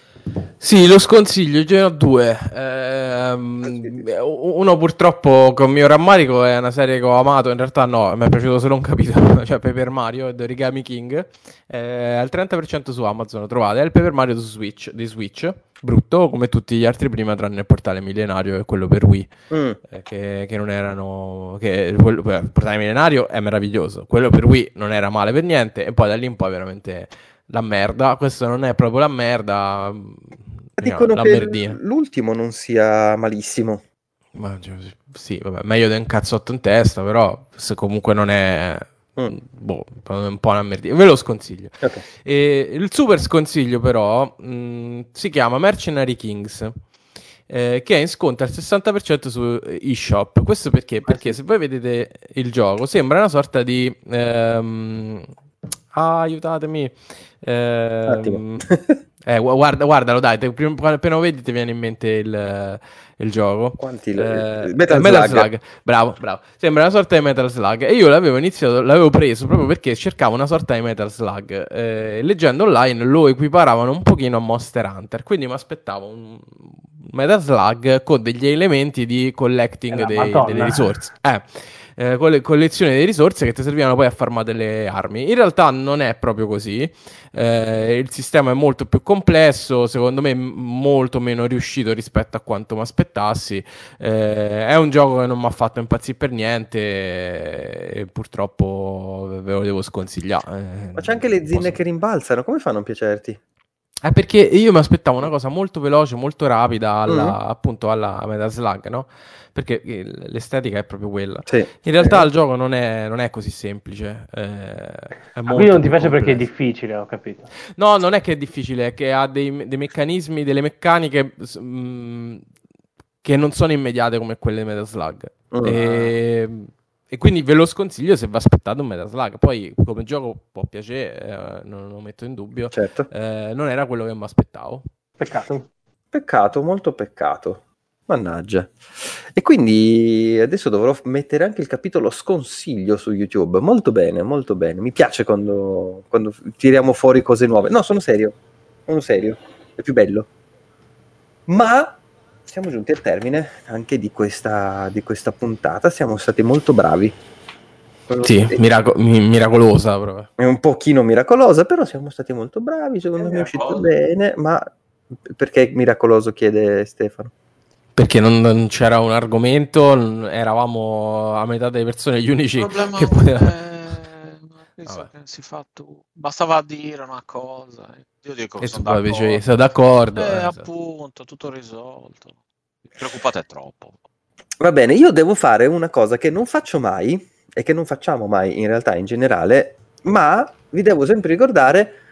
Speaker 2: Sì, lo sconsiglio, ce ne ho due. Ehm, uno purtroppo con mio rammarico è una serie che ho amato, in realtà no, mi è piaciuto solo un capitolo, cioè Paper Mario The Origami King. Eh, al 30% su Amazon trovate, è il Paper Mario su Switch, di Switch, brutto come tutti gli altri prima, tranne il portale millenario e quello per Wii.
Speaker 1: Mm,
Speaker 2: eh, Che, che non erano che quello, beh, il portale millenario è meraviglioso quello per Wii non era male per niente e poi da lì in poi veramente la merda questo non è proprio la merda mm,
Speaker 1: Dicono
Speaker 2: la
Speaker 1: che
Speaker 2: merdina
Speaker 1: l'ultimo non sia malissimo.
Speaker 2: Ma, cioè, sì vabbè meglio di un cazzotto in testa però se comunque non è
Speaker 1: Mm.
Speaker 2: boh, un po' una merdina ve lo sconsiglio
Speaker 1: Ok.
Speaker 2: e il super sconsiglio però mh, si chiama Mercenary Kings eh, che è in sconto al 60% su eShop. Questo perché? Perché se voi vedete il gioco sembra una sorta di... ehm, ah, aiutatemi. ehm, eh, gu- guarda, guardalo dai, te- prima- appena lo vedi ti viene in mente il, il gioco.
Speaker 1: Quanti
Speaker 2: Eh,
Speaker 1: Metal,
Speaker 2: Metal
Speaker 1: Slug.
Speaker 2: Slug. Bravo, bravo. Sembra una sorta di Metal Slug. E io l'avevo iniziato, l'avevo preso proprio perché cercavo una sorta di Metal Slug. Eh, leggendo online lo equiparavano un pochino a Monster Hunter. Quindi mi aspettavo un Metal Slug con degli elementi di collecting
Speaker 4: Eh,
Speaker 2: dei- delle risorse. Eh. Eh, collezioni di risorse che ti servivano poi a farmare delle armi. In realtà non è proprio così. Eh, il sistema è molto più complesso, secondo me molto meno riuscito rispetto a quanto mi aspettassi. Eh, è un gioco che non mi ha fatto impazzire per niente eh, e purtroppo ve lo devo sconsigliare. Eh,
Speaker 1: Ma c'è anche le zinne
Speaker 2: posso-
Speaker 1: che rimbalzano, come fanno a piacerti?
Speaker 2: è perché io mi aspettavo una cosa molto veloce, molto rapida, alla,
Speaker 1: Mm.
Speaker 2: appunto alla Metal Slug, no? Perché l'estetica è proprio quella.
Speaker 1: Sì.
Speaker 2: In realtà
Speaker 1: Eh,
Speaker 2: il gioco non è, non è così semplice. eh, è
Speaker 4: Ah, quindi non ti piace perché è difficile, ho capito.
Speaker 2: No, non è che è difficile, è che ha dei, dei meccanismi, delle meccaniche mh, che non sono immediate come quelle di Metaslug.
Speaker 1: Mm.
Speaker 2: E, e quindi ve lo sconsiglio se vi aspettate un Metaslug. Poi come gioco può piacere, eh, non lo metto in dubbio.
Speaker 1: Certo.
Speaker 2: Eh, non era quello che mi aspettavo.
Speaker 4: Peccato.
Speaker 1: Peccato, molto peccato. Mannaggia. E quindi adesso dovrò mettere anche il capitolo sconsiglio su YouTube. Molto bene, molto bene. Mi piace quando, quando tiriamo fuori cose nuove. No, sono serio. Sono serio. È più bello. Ma siamo giunti al termine anche di questa, di questa puntata. Siamo stati molto bravi.
Speaker 2: Sì, miraco- mi- miracolosa proprio.
Speaker 1: è un pochino miracolosa, però siamo stati molto bravi. Secondo
Speaker 3: È
Speaker 1: me è uscito bene. Ma perché è miracoloso? chiede Stefano.
Speaker 2: Perché non, non c'era un argomento, eravamo a metà delle persone gli unici
Speaker 3: Il problema
Speaker 2: che potevano...
Speaker 3: si fa tu. Bastava dire una cosa. Io dico che
Speaker 2: E
Speaker 3: sono
Speaker 2: tu poi
Speaker 3: d'accordo.
Speaker 2: dicevi, sei d'accordo?
Speaker 3: Eh,
Speaker 2: Eh,
Speaker 3: appunto, tutto risolto. Preoccupate troppo.
Speaker 1: Va bene, io devo fare una cosa che non faccio mai e che non facciamo mai in realtà in generale, ma vi devo sempre ricordare,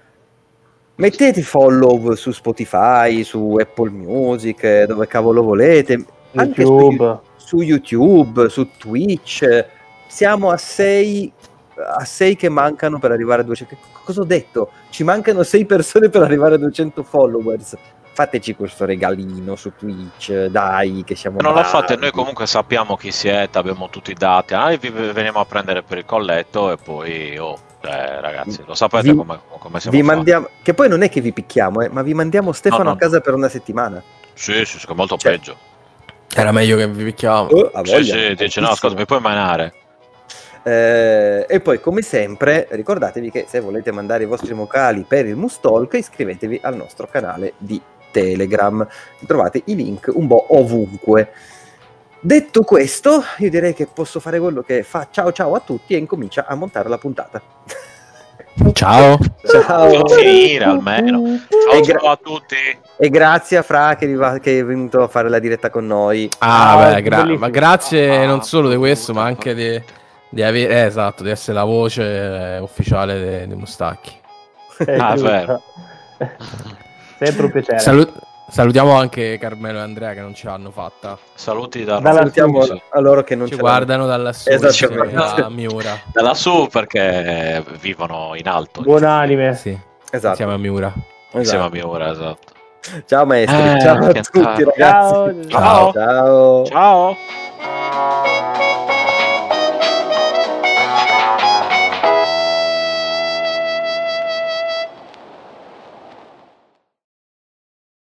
Speaker 1: mettete follow su Spotify, su Apple Music, eh, dove cavolo volete, anche su
Speaker 4: YouTube.
Speaker 1: su YouTube, su Twitch. Siamo a 6 a 6 che mancano per arrivare a 200. Che cosa ho detto? Ci mancano 6 persone per arrivare a 200 followers. Fateci questo regalino su Twitch, dai, che siamo
Speaker 3: Non lo
Speaker 1: bravi.
Speaker 3: fate, noi comunque sappiamo chi siete, abbiamo tutti i dati. Ah, vi veniamo a prendere per il colletto e poi, oh, eh, ragazzi, lo sapete
Speaker 1: Vi-
Speaker 3: come, come siamo
Speaker 1: vi
Speaker 3: fatti.
Speaker 1: mandiamo che poi non è che vi picchiamo, eh, ma vi mandiamo Stefano
Speaker 3: No, no,
Speaker 1: a casa per una settimana.
Speaker 3: Sì, sì, è molto
Speaker 1: Cioè,
Speaker 3: peggio.
Speaker 2: Era meglio che vi picchiavamo.
Speaker 1: Oh,
Speaker 3: Sì, sì, dice no, ascolta, mi puoi manare.
Speaker 1: Eh, e poi, come sempre, ricordatevi che se volete mandare i vostri vocali per il Mustalk, iscrivetevi al nostro canale di Telegram. Trovate i link un po' ovunque. Detto questo, io direi che posso fare quello che fa ciao ciao a tutti e incomincia a montare la puntata.
Speaker 2: Ciao.
Speaker 1: Ciao.
Speaker 3: Finire almeno. Ciao,
Speaker 1: gra-
Speaker 3: ciao a tutti.
Speaker 1: E grazie a Fra che, arriva- che è venuto a fare la diretta con noi.
Speaker 2: Ah,
Speaker 4: Ah,
Speaker 2: beh, gra- ma grazie
Speaker 3: Ah,
Speaker 2: non solo di questo, ma anche di, di avere, eh, esatto, di essere la voce eh, ufficiale dei dei Mustacchi.
Speaker 3: Ah, vero.
Speaker 4: Sempre un piacere.
Speaker 2: Salu- salutiamo anche Carmelo e Andrea che non ce l'hanno fatta.
Speaker 3: Saluti da
Speaker 4: Dalla
Speaker 1: Salutiamo a loro che non
Speaker 2: Ci
Speaker 1: ce l'hanno.
Speaker 2: guardano dalla su
Speaker 1: Esatto.
Speaker 2: da Miura.
Speaker 3: da lassù perché vivono in alto.
Speaker 4: Buon anime.
Speaker 2: Sì,
Speaker 1: Esatto.
Speaker 2: insieme a Miura.
Speaker 3: Insieme a
Speaker 1: esatto.
Speaker 3: Miura, esatto.
Speaker 1: Ciao maestri,
Speaker 3: Eh,
Speaker 1: ciao a tutti
Speaker 3: tanto.
Speaker 1: ragazzi.
Speaker 4: Ciao.
Speaker 1: ciao. ciao.
Speaker 3: Ciao.